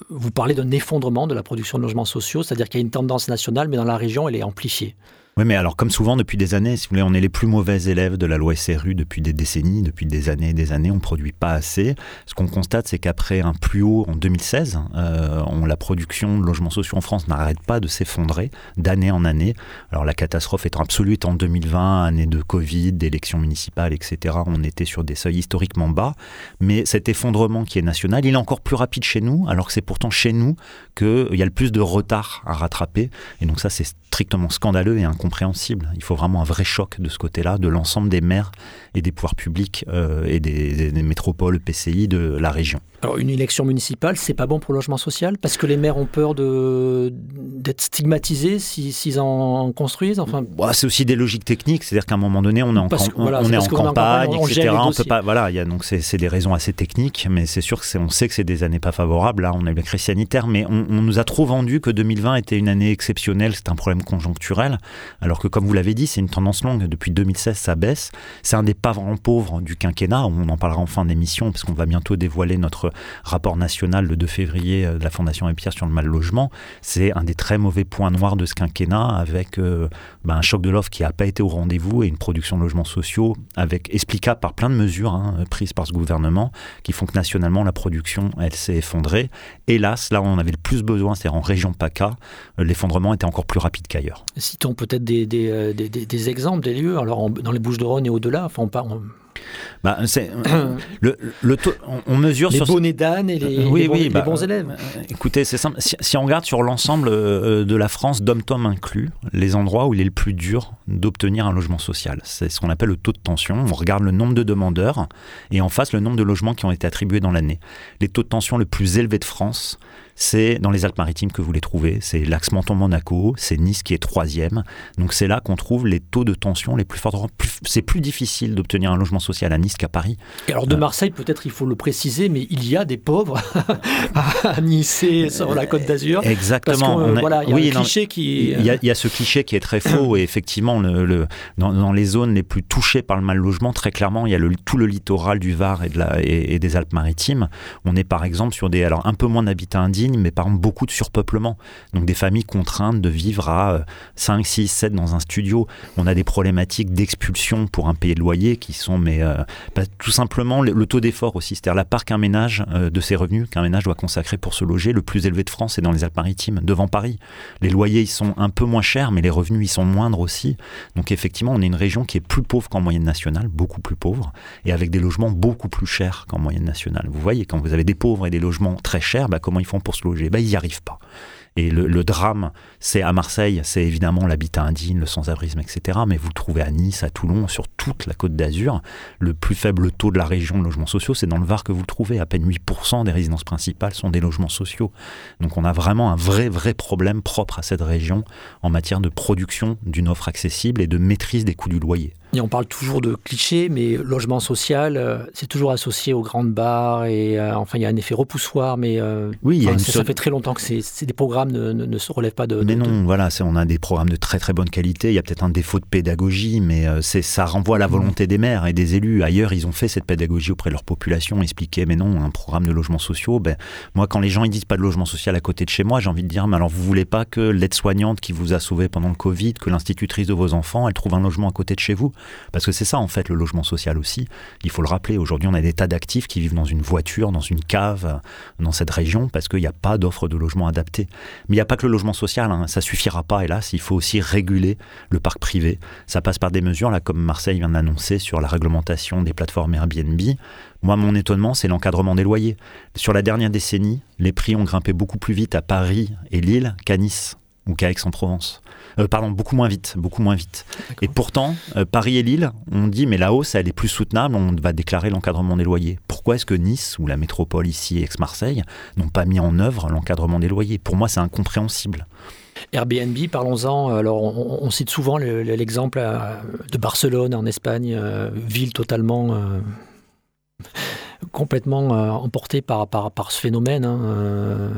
vous parlez d'un effondrement de la production de logements sociaux, c'est-à-dire qu'il y a une tendance nationale, mais dans la région, elle est amplifiée. Oui, mais alors comme souvent depuis des années, si vous voulez, on est les plus mauvais élèves de la loi SRU depuis des décennies, depuis des années et des années, on ne produit pas assez. Ce qu'on constate, c'est qu'après un plus haut en 2016, euh, la production de logements sociaux en France n'arrête pas de s'effondrer d'année en année. Alors la catastrophe étant absolue, en 2020, année de Covid, d'élections municipales, etc., on était sur des seuils historiquement bas. Mais cet effondrement qui est national, il est encore plus rapide chez nous, alors que c'est pourtant chez nous qu'il y a le plus de retard à rattraper. Et donc ça, c'est strictement scandaleux et incompréhensible. Il faut vraiment un vrai choc de ce côté-là, de l'ensemble des maires et des pouvoirs publics euh, et des, des, métropoles, PCI de la région. Alors une élection municipale, c'est pas bon pour le logement social? Parce que les maires ont peur d'être stigmatisés s'ils en construisent? Enfin, bah, c'est aussi des logiques techniques, c'est-à-dire qu'à un moment donné, on est en, on, est en campagne, etc. On peut pas, voilà, il y a donc c'est des raisons assez techniques, mais c'est sûr que on sait que c'est des années pas favorables. Là, on a eu la crise sanitaire, mais on, on nous a trop vendu que 2020 était une année exceptionnelle, c'est un problème conjoncturel, alors que comme vous l'avez dit, c'est une tendance longue. Depuis 2016, ça baisse. C'est un des parents pauvres du quinquennat. On en parlera en fin d'émission parce qu'on va bientôt dévoiler notre rapport national le 2 février euh, de la Fondation Pierre sur le mal logement, c'est un des très mauvais points noirs de ce quinquennat avec euh, ben, un choc de l'offre qui n'a pas été au rendez-vous et une production de logements sociaux avec explicable par plein de mesures hein, prises par ce gouvernement qui font que nationalement la production elle s'est effondrée. Hélas, là où on avait le plus besoin, c'est en région PACA, euh, l'effondrement était encore plus rapide qu'ailleurs. Citons peut-être des, des, des, exemples, des lieux. Alors dans les Bouches-de-Rhône et au-delà, enfin on, parle, bah, c'est, le, le on mesure les sur bonnets d'âne et les, oui, oui, bah, bons élèves. Euh, écoutez, c'est simple. Si, on regarde sur l'ensemble euh, de la France, dom-tom inclus, les endroits où il est le plus dur d'obtenir un logement social, c'est ce qu'on appelle le taux de tension. On regarde le nombre de demandeurs et en face le nombre de logements qui ont été attribués dans l'année. Les taux de tension les plus élevés de France, c'est dans les Alpes-Maritimes que vous les trouvez. C'est l'axe Menton-Monaco, c'est Nice qui est troisième. Donc c'est là qu'on trouve les taux de tension les plus forts. C'est plus difficile d'obtenir un logement social à Nice qu'à Paris. Et alors de euh, Marseille, peut-être il faut le préciser, mais il y a des pauvres à Nice et sur la Côte d'Azur. Exactement. Voilà, il y a oui, cliché qui. Il y, a, ce cliché qui est très faux et effectivement, le, dans, les zones les plus touchées par le mal logement, très clairement, il y a le, tout le littoral du Var et, de la, et des Alpes-Maritimes. On est par exemple sur des, alors un peu moins d'habitats mais par exemple beaucoup de surpeuplement. Donc des familles contraintes de vivre à 5, 6, 7 dans un studio. On a des problématiques d'expulsion pour un payer de loyer qui sont mais bah, tout simplement le, taux d'effort aussi, c'est-à-dire la part qu'un ménage de ses revenus qu'un ménage doit consacrer pour se loger, le plus élevé de France, c'est dans les Alpes-Maritimes, devant Paris. Les loyers, ils sont un peu moins chers, mais les revenus, ils sont moindres aussi. Donc effectivement, on est une région qui est plus pauvre qu'en moyenne nationale, beaucoup plus pauvre, et avec des logements beaucoup plus chers qu'en moyenne nationale. Vous voyez, quand vous avez des pauvres et des logements très chers, bah, comment ils font pour se loger bah, Ils n'y arrivent pas. Et le, drame, c'est à Marseille, c'est évidemment l'habitat indigne, le sans-abrisme, etc. Mais vous le trouvez à Nice, à Toulon, sur toute la côte d'Azur. Le plus faible taux de la région de logements sociaux, c'est dans le Var que vous le trouvez. À peine 8% des résidences principales sont des logements sociaux. Donc on a vraiment un vrai, vrai problème propre à cette région en matière de production d'une offre accessible et de maîtrise des coûts du loyer. Et on parle toujours de clichés, mais logement social, euh, c'est toujours associé aux grandes bars et euh, enfin il y a un effet repoussoir, mais euh, oui, ça, fait très longtemps que ces des programmes ne, ne, se relèvent pas de. Mais non, voilà, on a des programmes de très très bonne qualité. Il y a peut-être un défaut de pédagogie, mais c'est ça renvoie à la volonté des maires et des élus. Ailleurs, ils ont fait cette pédagogie auprès de leur population, expliquer, mais non, un programme de logements sociaux. Ben moi, quand les gens ils disent pas de logement social à côté de chez moi, j'ai envie de dire, mais alors vous voulez pas que l'aide-soignante qui vous a sauvé pendant le Covid, que l'institutrice de vos enfants, elle trouve un logement à côté de chez vous? Parce que c'est ça, en fait, le logement social aussi. Il faut le rappeler. Aujourd'hui, on a des tas d'actifs qui vivent dans une voiture, dans une cave, dans cette région, parce qu'il n'y a pas d'offre de logement adapté. Mais il n'y a pas que le logement social. Hein. Ça suffira pas, hélas. Il faut aussi réguler le parc privé. Ça passe par des mesures, là, comme Marseille vient d'annoncer sur la réglementation des plateformes Airbnb. Moi, mon étonnement, c'est l'encadrement des loyers. Sur la dernière décennie, les prix ont grimpé beaucoup plus vite à Paris et Lille qu'à Nice ou qu'à Aix-en-Provence. Euh, pardon, beaucoup moins vite, beaucoup moins vite. Et pourtant, euh, Paris et Lille, on dit mais la hausse, elle est plus soutenable, on va déclarer l'encadrement des loyers. Pourquoi est-ce que Nice ou la métropole ici, Aix-Marseille, n'ont pas mis en œuvre l'encadrement des loyers? Pour moi, c'est incompréhensible. Airbnb, parlons-en. Alors, on, cite souvent l'exemple euh, de Barcelone en Espagne, ville totalement complètement euh, emporté par, par, par, ce phénomène. Hein, euh,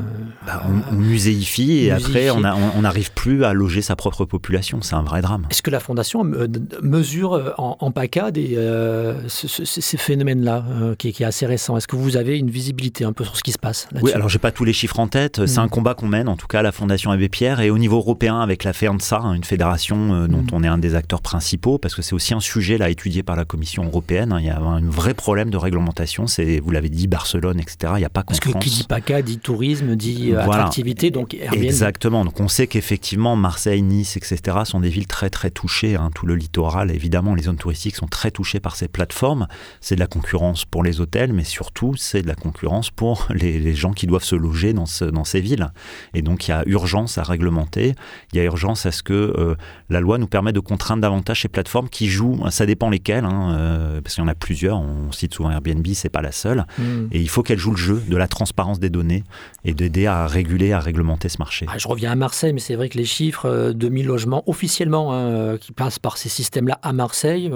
bah, on, muséifie et après on n'arrive plus à loger sa propre population. C'est un vrai drame. Est-ce que la Fondation mesure en, en PACA des, euh, ces phénomènes-là, qui, est assez récent? Est-ce que vous avez une visibilité un peu sur ce qui se passe Oui, alors j'ai pas tous les chiffres en tête. C'est mm. un combat qu'on mène, en tout cas à la Fondation Abbé Pierre et au niveau européen avec la FEANSA, hein, une fédération dont mm. on est un des acteurs principaux, parce que c'est aussi un sujet là étudié par la Commission européenne. Hein. Il y a un vrai problème de réglementation c'est, vous l'avez dit, Barcelone, etc. Il n'y a pas Parce que qui dit PACA dit tourisme, dit euh, attractivité, donc Airbnb. Exactement. Donc on sait qu'effectivement, Marseille, Nice, etc. sont des villes très très touchées. Hein. Tout le littoral, évidemment, les zones touristiques sont très touchées par ces plateformes. C'est de la concurrence pour les hôtels, mais surtout c'est de la concurrence pour les, gens qui doivent se loger dans, ce, dans ces villes. Et donc il y a urgence à réglementer. Il y a urgence à ce que euh, la loi nous permette de contraindre davantage ces plateformes qui jouent. Ça dépend lesquelles, hein, euh, parce qu'il y en a plusieurs. On cite souvent Airbnb, c'est pas la seule. Hmm. Et il faut qu'elle joue le jeu de la transparence des données et d'aider à réguler, à réglementer ce marché. Ah, je reviens à Marseille, mais c'est vrai que les chiffres, 2000 euh, logements officiellement hein, euh, qui passent par ces systèmes-là à Marseille,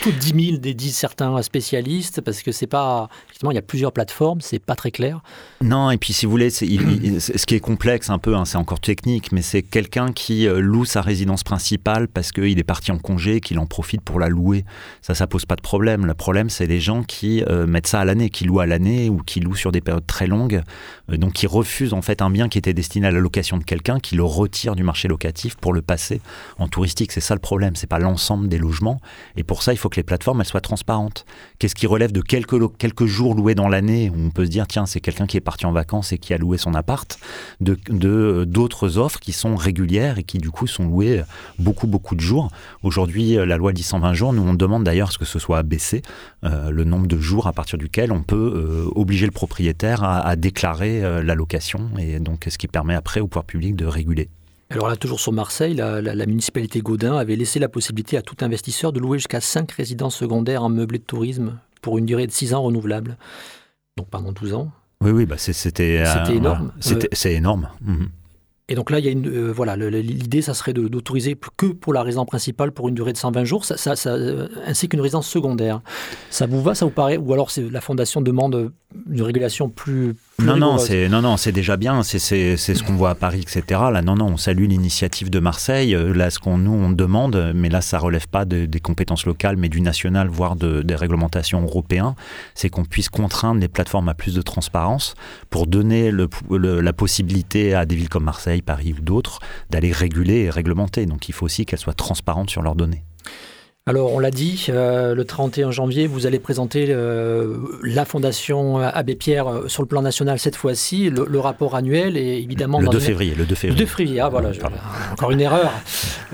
plutôt 10 000 des disent certains spécialistes parce que c'est pas effectivement il y a plusieurs plateformes c'est pas très clair. Non et puis si vous voulez ce qui est complexe un peu hein, c'est encore technique mais c'est quelqu'un qui euh, loue sa résidence principale parce qu'il est parti en congé qu'il en profite pour la louer. Ça ça pose pas de problème. Le problème c'est les gens qui euh, mettent ça à l'année qui louent à l'année ou qui louent sur des périodes très longues euh, donc qui refusent en fait un bien qui était destiné à la location de quelqu'un qui le retire du marché locatif pour le passer en touristique. C'est ça le problème c'est pas l'ensemble des logements. Et pour ça il faut que les plateformes elles soient transparentes. Qu'est-ce qui relève de quelques, quelques jours loués dans l'année où on peut se dire tiens c'est quelqu'un qui est parti en vacances et qui a loué son appart, de d'autres offres qui sont régulières et qui du coup sont louées beaucoup beaucoup de jours. Aujourd'hui la loi dit 120 jours, nous on demande d'ailleurs ce que ce soit abaissé euh, le nombre de jours à partir duquel on peut euh, obliger le propriétaire à, déclarer euh, la location et donc ce qui permet après au pouvoir public de réguler. Alors là, toujours sur Marseille, la, municipalité Gaudin avait laissé la possibilité à tout investisseur de louer jusqu'à 5 résidences secondaires en meublé de tourisme pour une durée de 6 ans renouvelable. Donc pendant 12 ans. Oui, oui, bah c'était euh, énorme. C'est énorme. Mhm. Et donc là, il y a une, euh, voilà, l'idée, ça serait d'autoriser que pour la résidence principale pour une durée de 120 jours, ça, ça, euh, ainsi qu'une résidence secondaire. Ça vous va, ça vous paraît Ou alors la Fondation demande une régulation plus, non, non, c'est non, non, c'est déjà bien. C'est ce qu'on voit à Paris, etc. Là, non, non, on salue l'initiative de Marseille. Euh, là, ce qu'on nous on demande, mais là, ça relève pas des compétences locales, mais du national, voire de, des réglementations européennes, c'est qu'on puisse contraindre les plateformes à plus de transparence pour donner le, la possibilité à des villes comme Marseille, Paris ou d'autres d'aller réguler et réglementer. Donc, il faut aussi qu'elles soient transparentes sur leurs données. Alors, on l'a dit, euh, le 31 janvier, vous allez présenter euh, la Fondation Abbé Pierre euh, sur le plan national cette fois-ci, le, rapport annuel et évidemment... Le 2 février, le 2 février. Le 2 février, ah voilà, encore une erreur.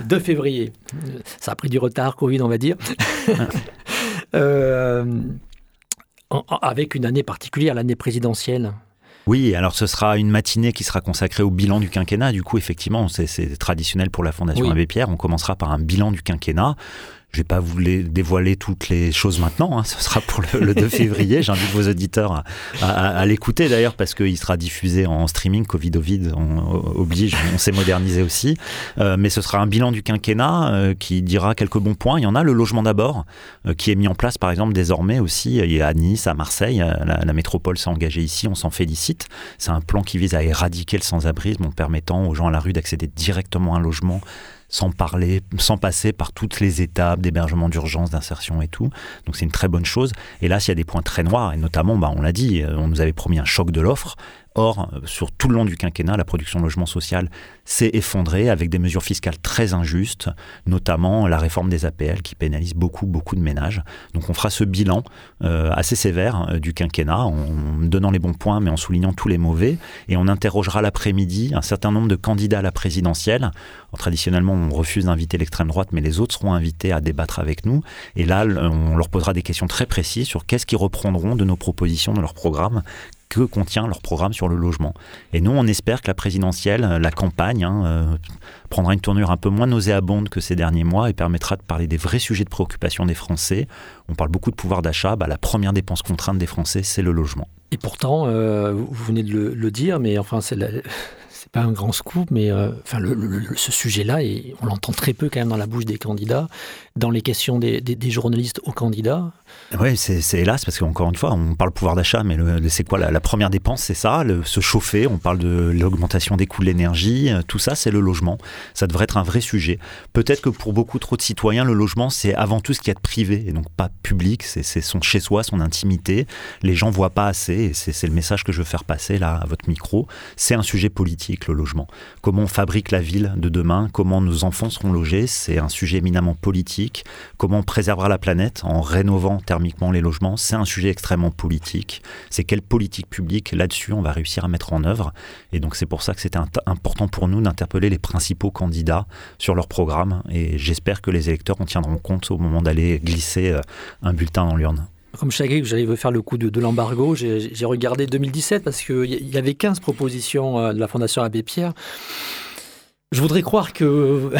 2 février. Ça a pris du retard, Covid, on va dire. avec une année particulière, l'année présidentielle. Oui, alors ce sera une matinée qui sera consacrée au bilan du quinquennat. Du coup, effectivement, c'est traditionnel pour la Fondation Abbé Pierre. On commencera par un bilan du quinquennat. Je vais pas vous les dévoiler toutes les choses maintenant. Hein. Ce sera pour le, 2 février. J'invite vos auditeurs à, l'écouter d'ailleurs parce qu'il sera diffusé en streaming. Covid Ovid on oblige. On s'est modernisé aussi. Euh, mais ce sera un bilan du quinquennat euh, qui dira quelques bons points. Il y en a le logement d'abord euh, qui est mis en place par exemple désormais aussi il à Nice, à Marseille. La, la métropole s'est engagée ici. On s'en félicite. C'est un plan qui vise à éradiquer le sans-abrisme en permettant aux gens à la rue d'accéder directement à un logement sans parler, sans passer par toutes les étapes d'hébergement d'urgence, d'insertion et tout. Donc c'est une très bonne chose. Et là, s'il y a des points très noirs, et notamment, bah, on l'a dit, euh, on nous avait promis un choc de l'offre. Or, euh, sur tout le long du quinquennat, la production logement social s'est effondrée avec des mesures fiscales très injustes, notamment la réforme des APL qui pénalise beaucoup, beaucoup de ménages. Donc on fera ce bilan euh, assez sévère euh, du quinquennat en donnant les bons points mais en soulignant tous les mauvais. Et on interrogera l'après-midi un certain nombre de candidats à la présidentielle. traditionnellement, on refuse d'inviter l'extrême droite, mais les autres seront invités à débattre avec nous. Et là, on leur posera des questions très précises sur qu'est-ce qu'ils reprendront de nos propositions, de leur programme, que contient leur programme sur le logement. Et nous, on espère que la présidentielle, euh, la campagne, hein, euh, prendra une tournure un peu moins nauséabonde que ces derniers mois et permettra de parler des vrais sujets de préoccupation des Français. On parle beaucoup de pouvoir d'achat. Bah, la première dépense contrainte des Français, c'est le logement. Et pourtant, euh, vous venez de le, dire, mais enfin, c'est un grand scoop, mais enfin, ce sujet-là, on l'entend très peu quand même dans la bouche des candidats, dans les questions des journalistes aux candidats. Oui, c'est hélas, parce qu'encore une fois, on parle pouvoir d'achat, mais c'est quoi la, première dépense C'est ça, se chauffer, on parle de l'augmentation des coûts de l'énergie, euh, tout ça, c'est le logement. Ça devrait être un vrai sujet. Peut-être que pour beaucoup trop de citoyens, le logement, c'est avant tout ce qui est privé, et donc pas public, c'est son chez-soi, son intimité. Les gens voient pas assez, et c'est le message que je veux faire passer là à votre micro. C'est un sujet politique, le logement. Comment on fabrique la ville de demain, comment nos enfants seront logés, c'est un sujet éminemment politique. Comment on préservera la planète en rénovant thermiquement les logements, c'est un sujet extrêmement politique. C'est quelle politique publique là-dessus on va réussir à mettre en œuvre. Et donc c'est pour ça que c'était important pour nous d'interpeller les principaux candidats sur leur programme. Et j'espère que les électeurs en tiendront compte au moment d'aller glisser euh, un bulletin dans l'urne. Comme je savais que j'allais faire le coup de, l'embargo, j'ai regardé 2017 parce qu'il y avait 15 propositions euh, de la Fondation Abbé Pierre. Je voudrais croire que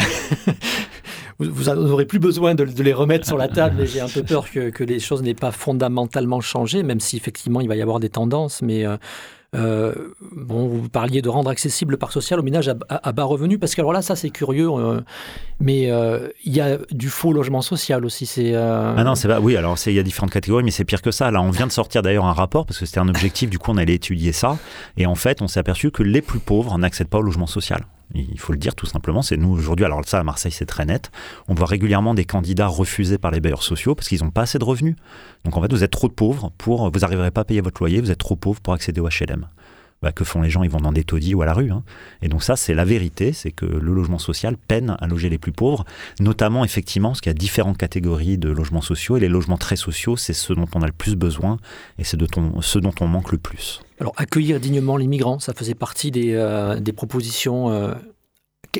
vous n'aurez plus besoin de, les remettre sur la table. Et j'ai un peu peur que, les choses n'aient pas fondamentalement changé, même si effectivement il va y avoir des tendances. Mais euh, euh, bon, vous parliez de rendre accessible le parc social aux ménages à, bas revenus, parce que alors là, ça c'est curieux, euh, mais il y a du faux logement social aussi. Ah non, c'est pas. Oui, alors il y a différentes catégories, mais c'est pire que ça. Là, on vient de sortir d'ailleurs un rapport parce que c'était un objectif. Du coup, on allait étudier ça, et en fait, on s'est aperçu que les plus pauvres n'accèdent pas au logement social. Il faut le dire tout simplement, c'est nous aujourd'hui, alors ça à Marseille c'est très net, on voit régulièrement des candidats refusés par les bailleurs sociaux parce qu'ils n'ont pas assez de revenus. Donc en fait vous êtes trop pauvres pour, vous n'arriverez pas à payer votre loyer, vous êtes trop pauvres pour accéder au HLM. Bah, que font les gens Ils vont dans des taudis ou à la rue. Hein. Et donc ça, c'est la vérité, c'est que le logement social peine à loger les plus pauvres, notamment effectivement parce qu'il y a différentes catégories de logements sociaux, et les logements très sociaux, c'est ce dont on a le plus besoin, et c'est de ce dont on manque le plus. Alors accueillir dignement les migrants, ça faisait partie des, euh, propositions... Euh,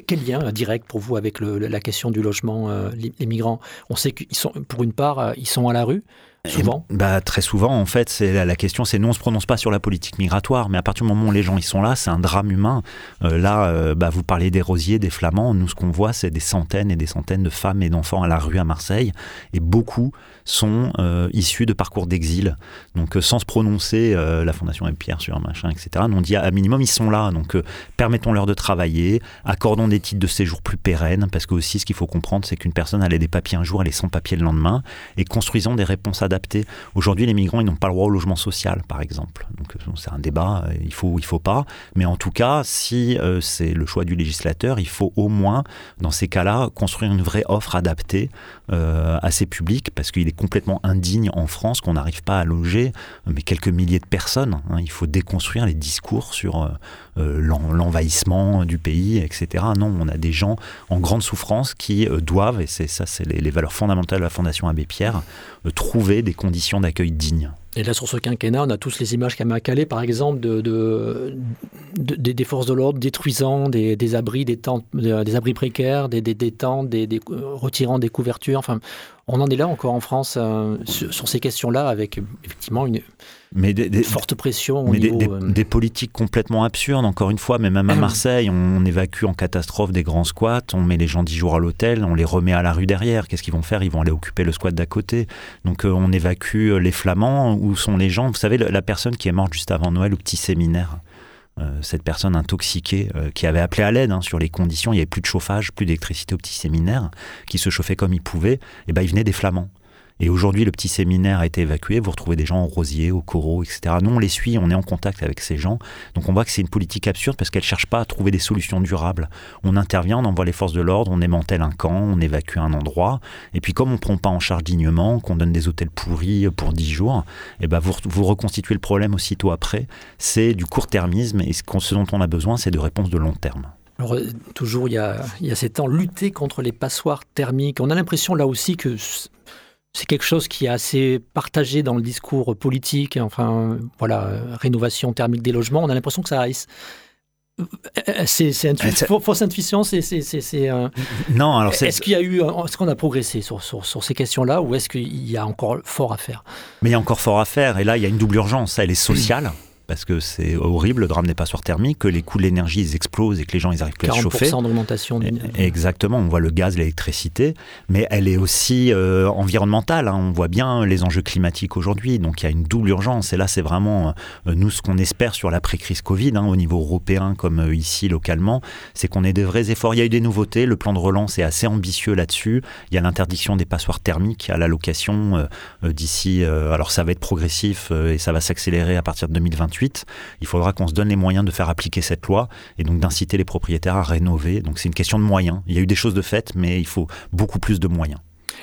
quel lien direct pour vous avec la question du logement, euh, les, migrants? On sait qu'ils sont, pour une part, ils sont à la rue, Souvent bah, Très souvent, en fait, c'est la, question, c'est nous, on ne se prononce pas sur la politique migratoire, mais à partir du moment où les gens ils sont là, c'est un drame humain. Euh, là, euh, bah, vous parlez des rosiers, des flamands, nous, ce qu'on voit, c'est des centaines et des centaines de femmes et d'enfants à la rue à Marseille, et beaucoup sont euh, issus de parcours d'exil. Donc, sans se prononcer, la Fondation Pierre sur un machin, etc., on dit à minimum, ils sont là, donc permettons-leur de travailler, accordons des titres de séjour plus pérennes, parce que aussi, ce qu'il faut comprendre, c'est qu'une personne, elle a des papiers un jour, elle est sans papier le lendemain, et construisons des réponses adaptées Aujourd'hui, les migrants, ils n'ont pas le droit au logement social, par exemple. Donc c'est un débat, il faut ou il faut pas. Mais en tout cas, si c'est le choix du législateur, il faut au moins, dans ces cas-là, construire une vraie offre adaptée à ces publics, parce qu'il est complètement indigne en France qu'on n'arrive pas à loger mais quelques milliers de personnes. Hein. Il faut déconstruire les discours sur l'envahissement du pays, etc. Non, on a des gens en grande souffrance qui euh, doivent, et c'est ça, c'est les, valeurs fondamentales de la Fondation Abbé Pierre, euh, trouver des conditions d'accueil dignes. Et là, sur ce quinquennat, on a tous les images qu'a Calais, par exemple, de, des forces de l'ordre détruisant des, abris, des, tentes, des abris précaires, des, tentes, des, retirant des couvertures. Enfin, on en est là encore en France euh, sur, ces questions-là, avec effectivement une, mais des, forte pression. mais euh, des, politiques complètement absurdes, encore une fois, mais même à Marseille, on, évacue en catastrophe des grands squats, on met les gens dix jours à l'hôtel, on les remet à la rue derrière. Qu'est-ce qu'ils vont faire? Ils vont aller occuper le squat d'à côté. Donc euh, on évacue les Flamands, où sont les gens? Vous savez, la personne qui est morte juste avant Noël au petit séminaire cette personne intoxiquée euh, qui avait appelé à l'aide hein, sur les conditions, il n'y avait plus de chauffage, plus d'électricité au petit séminaire, qui se chauffait comme il pouvait, et eh ben il venait des Flamands. Et aujourd'hui, le petit séminaire a été évacué. Vous retrouvez des gens au Rosier, au Corot, etc. Nous, on les suit, on est en contact avec ces gens. Donc on voit que c'est une politique absurde parce qu'elle ne cherche pas à trouver des solutions durables. On intervient, on envoie les forces de l'ordre, on émantèle un camp, on évacue un endroit. Et puis comme on ne prend pas en charge dignement, qu'on donne des hôtels pourris pour 10 jours, et eh ben vous, vous reconstituez le problème aussitôt après. C'est du court-termisme et ce dont on a besoin, c'est de réponses de long terme. Alors, euh, toujours, il y, a, il y a ces temps, lutter contre les passoires thermiques. On a l'impression là aussi que c'est quelque chose qui est assez partagé dans le discours politique. Enfin, voilà, rénovation thermique des logements. On a l'impression que ça c'est c'est fausse intuition c'est c'est non alors est-ce qu'il y a eu est-ce qu'on a progressé sur, sur, sur ces questions-là ou est-ce qu'il y a encore fort à faire? Mais il y a encore fort à faire et là il y a une double urgence elle est sociale parce que c'est horrible, le drame n'est pas sur thermique, que les coûts de l'énergie ils explosent et que les gens ils arrivent plus à se chauffer. d'augmentation. Exactement, on voit le gaz, l'électricité, mais elle est aussi euh, environnementale. Hein. On voit bien les enjeux climatiques aujourd'hui, donc il y a une double urgence. Et là, c'est vraiment euh, nous ce qu'on espère sur l'après-crise Covid, hein, au niveau européen comme euh, ici localement, c'est qu'on ait de vrais efforts. Il y a eu des nouveautés, le plan de relance est assez ambitieux là-dessus. Il y a l'interdiction des passoires thermiques à la location d'ici. alors ça va être progressif et ça va s'accélérer à partir de 2028 il faudra qu'on se donne les moyens de faire appliquer cette loi et donc d'inciter les propriétaires à rénover. Donc c'est une question de moyens. Il y a eu des choses de faites, mais il faut beaucoup plus de moyens.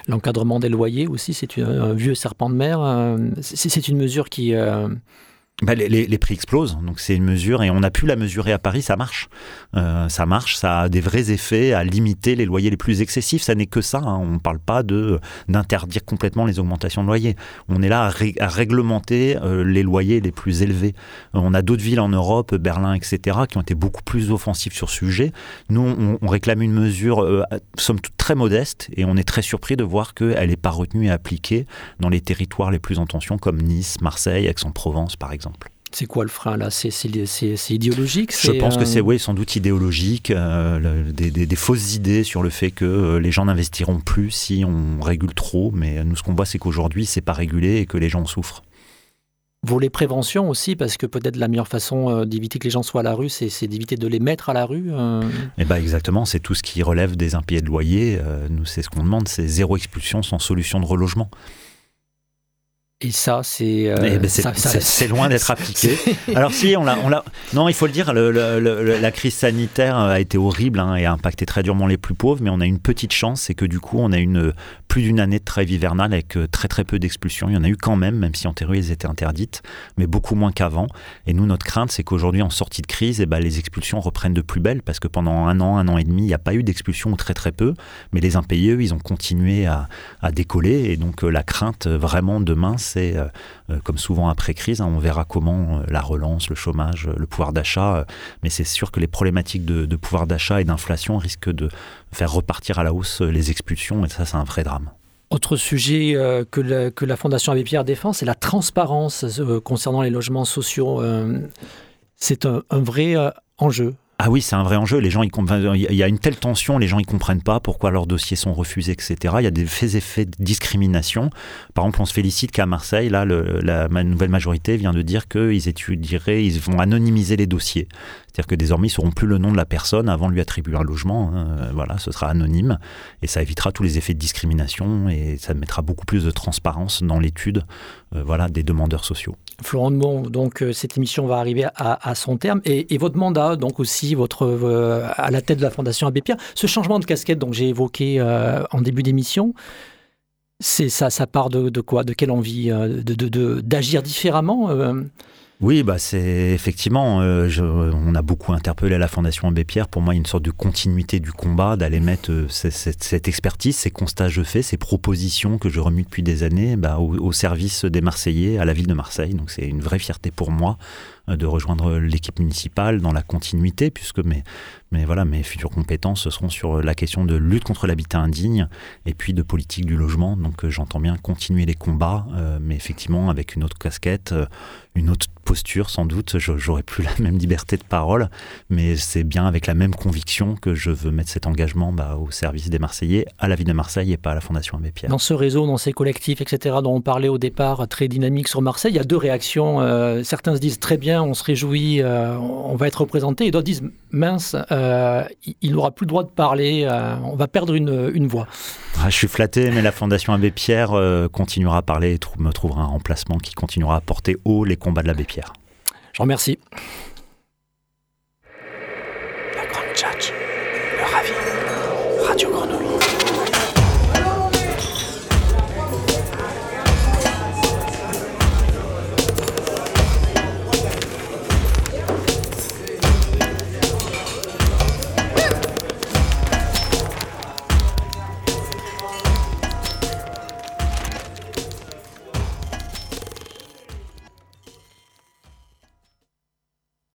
L'encadrement des loyers aussi, c'est un vieux serpent de mer. Euh, c'est une mesure qui, euh, bah, les, prix explosent, donc c'est une mesure et on a pu la mesurer à Paris, ça marche. Euh, ça marche, ça a des vrais effets à limiter les loyers les plus excessifs. Ça n'est que ça. Hein. On ne parle pas de d'interdire complètement les augmentations de loyers. On est là à, réglementer euh, les loyers les plus élevés. Euh, on a d'autres villes en Europe, Berlin, etc., qui ont été beaucoup plus offensives sur ce sujet. Nous, on, réclame une mesure, somme toute très modeste, et on est très surpris de voir qu'elle n'est pas retenue et appliquée dans les territoires les plus en tension, comme Nice, Marseille, Aix-en-Provence, par exemple. C'est quoi le frein là? C'est idéologique? Je pense que c'est oui, sans doute idéologique, euh, des, fausses idées sur le fait que euh, les gens n'investiront plus si on régule trop. Mais nous, ce qu'on voit, c'est qu'aujourd'hui, c'est pas régulé et que les gens souffrent. Les préventions aussi, parce que peut-être la meilleure façon euh, d'éviter que les gens soient à la rue, c'est d'éviter de les mettre à la rue. Eh ben exactement, c'est tout ce qui relève des impayés de loyer. nous, c'est ce qu'on demande, c'est zéro expulsion sans solution de relogement. Et ça, c'est euh, eh ben, c'est loin d'être appliqué. Alors si, on l'a, on l'a. Non, il faut le dire, la crise sanitaire a été horrible hein, et a impacté très durement les plus pauvres. Mais on a une petite chance, c'est que du coup, on a une plus d'une année de trêve hivernale avec euh, très très peu d'expulsions. Il y en a eu quand même, même si en théorie elles étaient interdites, mais beaucoup moins qu'avant. Et nous, notre crainte, c'est qu'aujourd'hui, en sortie de crise, eh ben, les expulsions reprennent de plus belle parce que pendant un an, un an et demi, il n'y a pas eu d'expulsion ou très très peu. Mais les impayés, eux, ils ont continué à, à décoller. Et donc, euh, la crainte vraiment demain, euh, euh, comme souvent après crise, hein, on verra comment euh, la relance, le chômage, le pouvoir d'achat, mais c'est sûr que les problématiques de, pouvoir d'achat et d'inflation risquent de faire repartir à la hausse les expulsions, et ça c'est un vrai drame. Autre sujet que, la, Fondation Abbé Pierre défend, c'est la transparence concernant les logements sociaux. c'est un, vrai enjeu. Ah oui, c'est un vrai enjeu. Les gens, il y a une telle tension, les gens ils comprennent pas pourquoi leurs dossiers sont refusés, etc. Il y a des faits effets de discrimination. Par exemple, on se félicite qu'à Marseille, là, la nouvelle majorité vient de dire qu'ils étudieraient, ils vont anonymiser les dossiers. C'est-à-dire que désormais, ils ne sauront plus le nom de la personne avant de lui attribuer un logement. Hein. Voilà, ce sera anonyme et ça évitera tous les effets de discrimination et ça mettra beaucoup plus de transparence dans l'étude euh, voilà, des demandeurs sociaux. Florent de donc euh, cette émission va arriver à, son terme et, votre mandat, donc aussi votre euh, à la tête de la Fondation Abbé Pierre, ce changement de casquette dont j'ai évoqué en début d'émission, c'est ça, ça part de, quoi? De quelle envie d'agir de, différemment oui, bah c'est effectivement, euh, on a beaucoup interpellé la Fondation Abbé Pierre. Pour moi, il y a une sorte de continuité du combat, d'aller mettre euh, cette, expertise, ces constats que je fais, ces propositions que je remue depuis des années bah, au, service des Marseillais, à la ville de Marseille. Donc c'est une vraie fierté pour moi euh, de rejoindre l'équipe municipale dans la continuité, puisque mes, mais voilà, mes futures compétences seront sur la question de lutte contre l'habitat indigne et puis de politique du logement. Donc j'entends bien continuer les combats, mais effectivement avec une autre casquette, une autre posture sans doute, j'aurais plus la même liberté de parole, mais c'est bien avec la même conviction que je veux mettre cet engagement bah, au service des Marseillais, à la ville de Marseille et pas à la Fondation Abbé Pierre. Dans ce réseau, dans ces collectifs, etc., dont on parlait au départ, très dynamique sur Marseille, il y a deux réactions. Euh, certains se disent très bien, on se réjouit, euh, on va être représenté, et d'autres disent mince, euh, il n'aura plus le droit de parler, on va perdre une, une voix. Ah, je suis flatté, mais la Fondation Abbé Pierre continuera à parler et me trouvera un remplacement qui continuera à porter haut les combats de l'abbé Pierre. Je remercie.